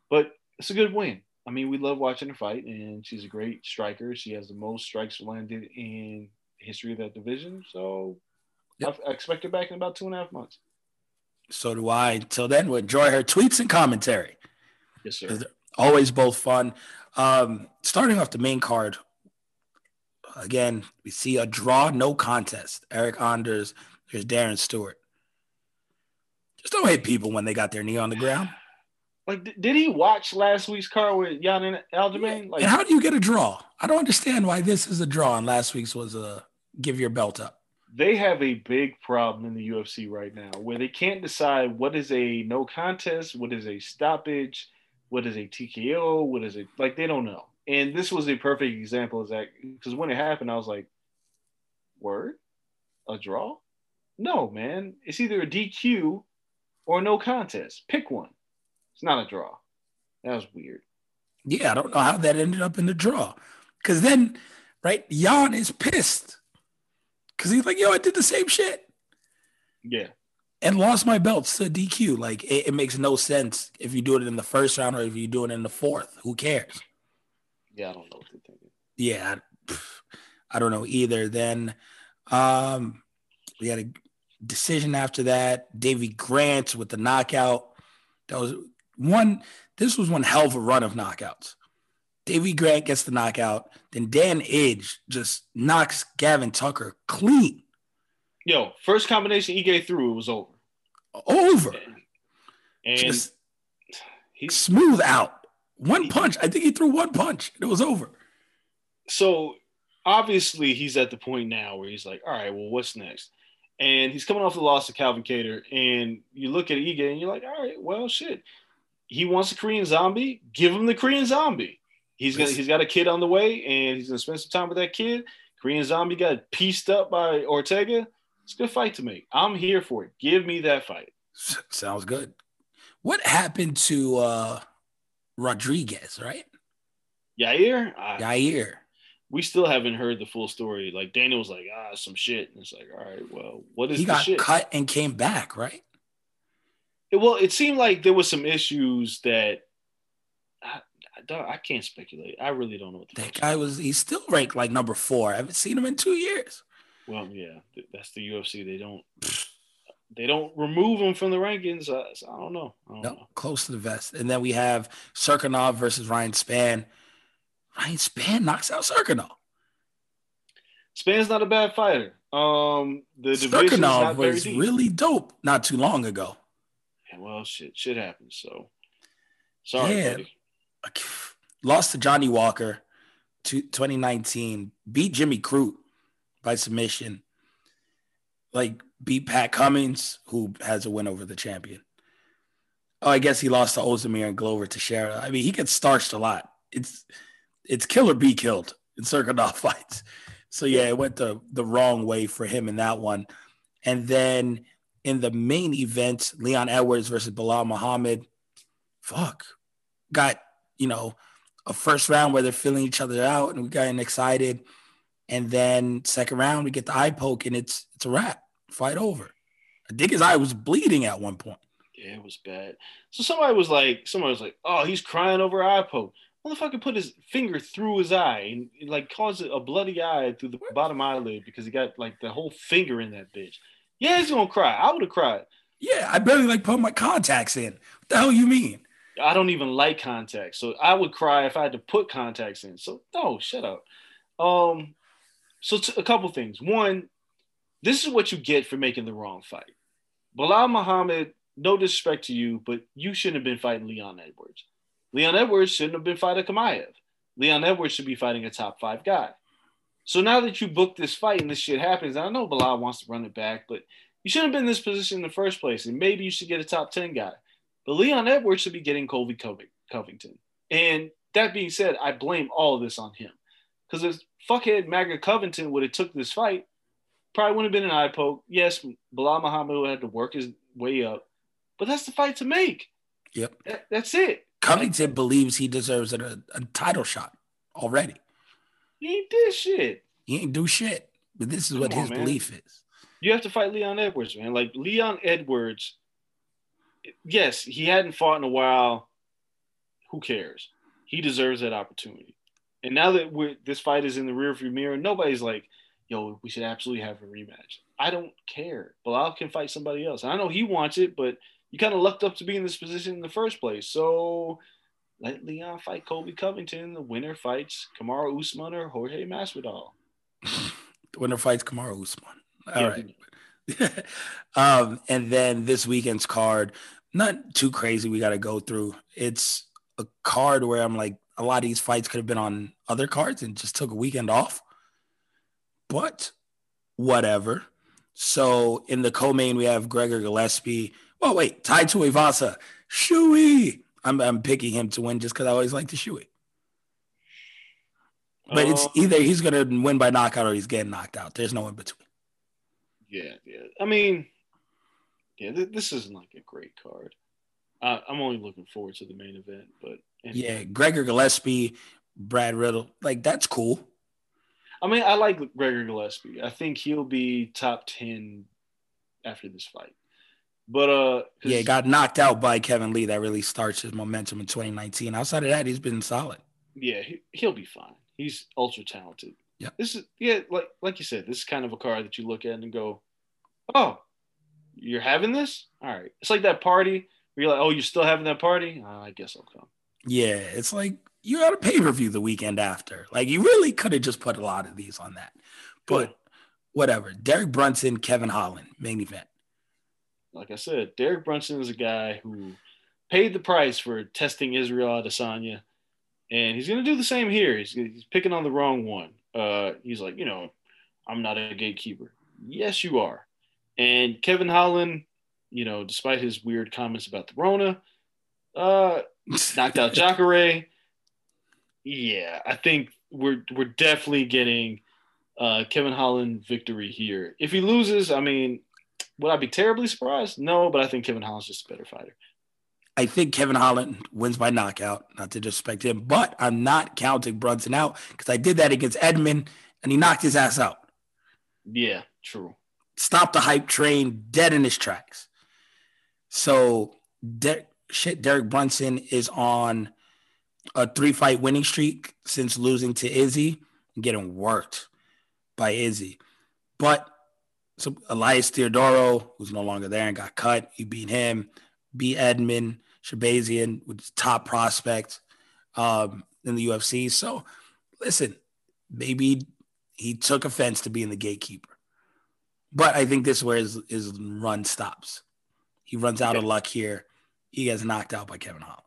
But it's a good win. I mean, we love watching her fight, and she's a great striker. She has the most strikes landed in the history of that division. So Yep. I, I expect her back in about two and a half months. So do I. Until then, we'll enjoy her tweets and commentary. Yes, sir. Always both fun. Um, starting off the main card, again, we see a draw, no contest. Eryk Anders, there's Darren Stewart. Just don't hit people when they got their knee on the ground. Like, did he watch last week's card with Yan and Aljamain? Like, and how do you get a draw? I don't understand why this is a draw and last week's was a give your belt up. they have a big problem in the UFC right now where they can't decide what is a no contest, what is a stoppage, what is a TKO, what is it like they don't know. And this was a perfect example of that because when it happened, I was like, word? A draw? No, man. It's either a DQ or no contest. Pick one. It's not a draw. That was weird. Yeah, I don't know how that ended up in the draw. Because then, right, Yan is pissed. Because he's like, yo, I did the same shit Yeah. and lost my belts to DQ. Like, it, it makes no sense if you do it in the first round or if you do it in the fourth. Who cares? Yeah, I don't know what they're thinking. Yeah, I, I don't know either. Then um, we had a decision after that. Davy Grant with the knockout. That was one. This was one hell of a run of knockouts. Davy Grant gets the knockout. Then Dan Ige just knocks Gavin Tucker clean Yo, first combination Ige threw, it was over. over. And Just he's smooth out. One punch. I think he threw one punch. It was over. so obviously he's at the point now where he's like, all right, well, what's next? And he's coming off the loss to Calvin Kattar, and you look at Ige and you're like, all right, well, shit. He wants a Korean zombie. Give him the Korean zombie. He's gonna, he's got a kid on the way, and he's gonna spend some time with that kid. Korean zombie got pieced up by Ortega. It's a good fight to make. I'm here for it. Give me that fight. Sounds good. What happened to uh Rodriguez, right? Yair, I, Yair. We still haven't heard the full story. Like Daniel was like, ah, some shit. And it's like, all right, well, what is He the got shit? cut and came back, right? It- well, it seemed like there was some issues that I, I, I can't speculate. I really don't know what the That guy was he's still ranked like number four. I haven't seen him in two years. Well, yeah, that's the UFC. They don't they don't remove him from the rankings. So I don't know. I don't No, know. close to the vest. And then we have Cirkunov versus Ryan Spann. I ain't Spann knocks out Cirkunov. Spann's not a bad fighter. Um, the division Cirkunov was really dope not too long ago. Yeah, well, shit, shit happens. So sorry, Yeah. buddy. Lost to Johnny Walker, to 2019. Beat Jimmy Crute by submission. Like beat Pat Cummins, who has a win over the champion. Oh, I guess he lost to Ozdemir and Glover Teixeira. I mean, he gets starched a lot. It's it's kill or be killed in Cirkunov fights. So yeah, it went the the wrong way for him in that one. And then in the main event, Leon Edwards versus Belal Muhammad. Fuck, got you know a first round where they're filling each other out, and we got excited. And then second round, we get the eye poke, and it's it's a wrap. Fight over. I think his eye was bleeding at one point. Yeah, it was bad. So somebody was like, somebody was like, oh, he's crying over eye poke. Motherfucker put his finger through his eye and like caused a bloody eye through the bottom eyelid because he got like the whole finger in that bitch. Yeah, he's gonna cry. I would have cried. Yeah, I barely like put my contacts in. What the hell you mean? I don't even like contacts, so I would cry if I had to put contacts in. So no, shut up. Um, so t- a couple things. One, this is what you get for making the wrong fight. Belal Muhammad, no disrespect to you, but you shouldn't have been fighting Leon Edwards. Leon Edwards shouldn't have been fighting Chimaev. Leon Edwards should be fighting a top five guy. So now that you booked this fight and this shit happens, I know Belal wants to run it back, but you shouldn't have been in this position in the first place. And maybe you should get a top 10 guy. But Leon Edwards should be getting Colby Covington. And that being said, I blame all of this on him. Because if fuckhead Maga Covington would have took this fight, probably wouldn't have been an eye poke. Yes, Belal Muhammad would have had to work his way up. But that's the fight to make. Yep. That- that's it. Covington believes he deserves a, a title shot already. He ain't did shit. He ain't do shit. But this is what on, his man. belief is. You have to fight Leon Edwards, man. Like Leon Edwards, yes, he hadn't fought in a while. Who cares? He deserves that opportunity. And now that we're, this fight is in the rearview mirror, nobody's like, "Yo, we should absolutely have a rematch." I don't care. Belal can fight somebody else. I know he wants it, but you kind of lucked up to be in this position in the first place. So let Leon fight Colby Covington. The winner fights Kamaru Usman or Jorge Masvidal. The winner fights Kamaru Usman. All Yeah. right. um, and then this weekend's card, not too crazy. We got to go through. It's a card where I'm like, a lot of these fights could have been on other cards and just took a weekend off. But whatever. So in the co-main, we have Gregor Gillespie. Oh wait, Tai Tuivasa, Shui. I'm I'm picking him to win just because I always like the Shui. But it's Uh, either he's gonna win by knockout or he's getting knocked out. There's no in between. Yeah, yeah. I mean, yeah, th- this isn't like a great card. Uh, I'm only looking forward to the main event, but and- Yeah, Gregor Gillespie, Brad Riddell, like that's cool. I mean, I like Gregor Gillespie. I think he'll be top ten after this fight. But uh, Yeah, got knocked out by Kevin Lee. That really starts his momentum in 2019. Outside of that, he's been solid. yeah, he, he'll be fine. He's ultra talented. Yeah. This is yeah, like like you said, this is kind of a card that you look at and go, oh, you're having this? All right. It's like that party where you're like, oh, you're still having that party? Uh, I guess I'll come. Yeah, it's like you got a pay per view the weekend after. Like you really could have just put a lot of these on that, but whatever. Derek Brunson, Kevin Holland, main event. Like I said, Derek Brunson is a guy who paid the price for testing Israel Adesanya, and he's going to do the same here. He's, he's picking on the wrong one. Uh, he's like, you know, I'm not a gatekeeper. Yes, you are. And Kevin Holland, you know, despite his weird comments about the Rona, uh, knocked out Jacare. Yeah, I think we're we're definitely getting uh, Kevin Holland victory here. If he loses, I mean, would I be terribly surprised? No, but I think Kevin Holland's just a better fighter. I think Kevin Holland wins by knockout. Not to disrespect him, but I'm not counting Brunson out because I did that against Edmen and he knocked his ass out. Yeah, true. Stopped the hype train dead in his tracks. So, Der- shit, Derek Brunson is on a three fight winning streak since losing to Izzy and getting worked by Izzy. But so Elias Theodorou, who's no longer there and got cut, You beat him, B. Edmen Shahbazyan, which is top prospect um, in the UFC. So listen, maybe he took offense to being the gatekeeper. But I think this is where his, his run stops. He runs out of luck here. He gets knocked out by Kevin Holland.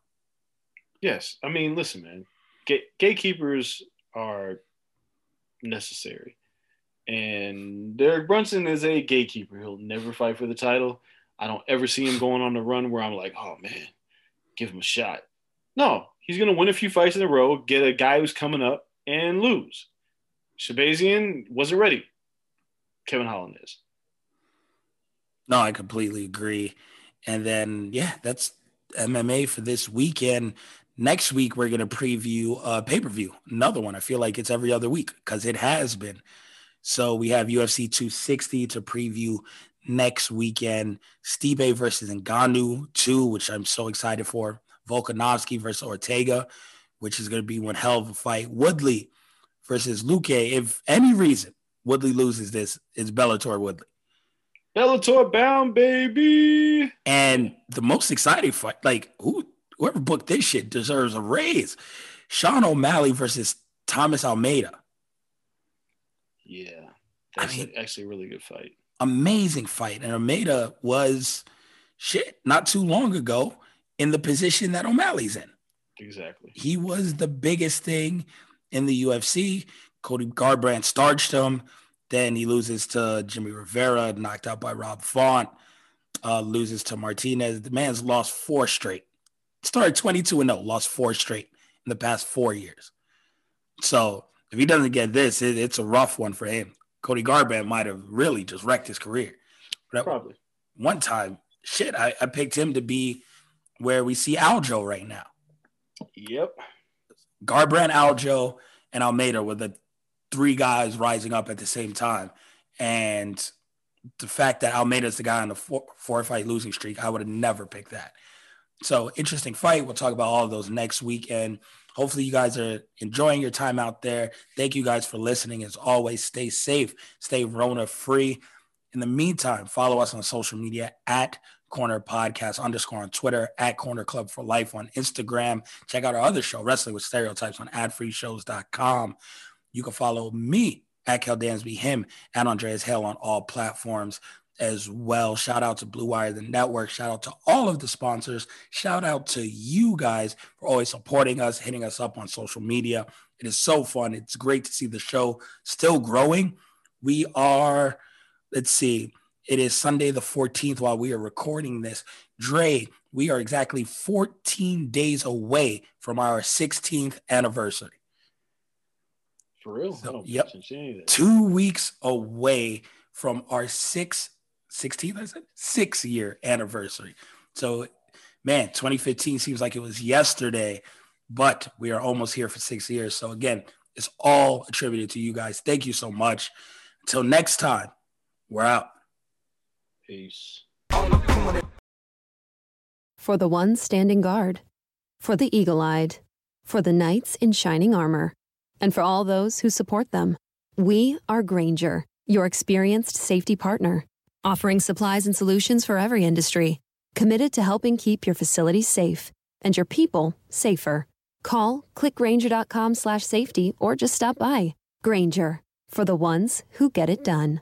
Yes. I mean, listen, man. Gate- gatekeepers are necessary. And Derek Brunson is a gatekeeper. He'll never fight for the title. I don't ever see him going on a run where I'm like, oh man, give him a shot. No, he's going to win a few fights in a row, get a guy who's coming up, and lose. Shahbazyan wasn't ready. Kevin Holland is. No, I completely agree. And then, yeah, that's MMA for this weekend. Next week, we're going to preview a pay per view, another one. I feel like it's every other week because it has been. So we have UFC 260 to preview next weekend. Stipe versus Ngannou 2, which I'm so excited for. Volkanovski versus Ortega, which is going to be one hell of a fight. Woodley versus Luque. If any reason Woodley loses this, it's Bellator Woodley. Bellator bound, baby. And the most exciting fight, like who whoever booked this shit deserves a raise. Sean O'Malley versus Thomas Almeida. Yeah. That's I mean, actually a really good fight. Amazing fight. And Almeida was shit not too long ago in the position that O'Malley's in. Exactly. He was the biggest thing in the UFC. Cody Garbrandt starched him. Then he loses to Jimmy Rivera, knocked out by Rob Font. Uh, loses to Martinez. The man's lost four straight. Started 22 and 0, lost four straight in the past four years. So if he doesn't get this, it, it's a rough one for him. Cody Garbrandt might have really just wrecked his career. But Probably. One time, shit, I, I picked him to be where we see Aljo right now. Yep. Garbrandt, Aljo, and Almeida were the three guys rising up at the same time. And the fact that Almeida's the guy on the four, four fight losing streak, I would have never picked that. So interesting fight. We'll talk about all of those next weekend. Hopefully, you guys are enjoying your time out there. Thank you guys for listening. As always, stay safe, stay Rona free. In the meantime, follow us on social media at Corner Podcast underscore on Twitter, at Corner Club for Life on Instagram. Check out our other show, Wrestling with Stereotypes, on adfreeshows.com. You can follow me at Kel Dansby, him, and Andreas Hale on all platforms as well. Shout out to Blue Wire, the network. Shout out to all of the sponsors. Shout out to you guys for always supporting us, hitting us up on social media. It is so fun. It's great to see the show still growing. We are, let's see, it is Sunday the 14th while we are recording this. Dre, we are exactly 14 days away from our 16th anniversary. For real? So, oh, yep. Two weeks away from our six, 16th, I said, six year anniversary. So, man, 2015 seems like it was yesterday, but we are almost here for six years. So, again, it's all attributed to you guys. Thank you so much. Until next time, we're out. Peace. For the ones standing guard, for the eagle eyed, for the knights in shining armor and for all those who support them. We are Grainger, your experienced safety partner, offering supplies and solutions for every industry, committed to helping keep your facilities safe and your people safer. Call clickgrainger.com/safety or just stop by. Grainger, for the ones who get it done.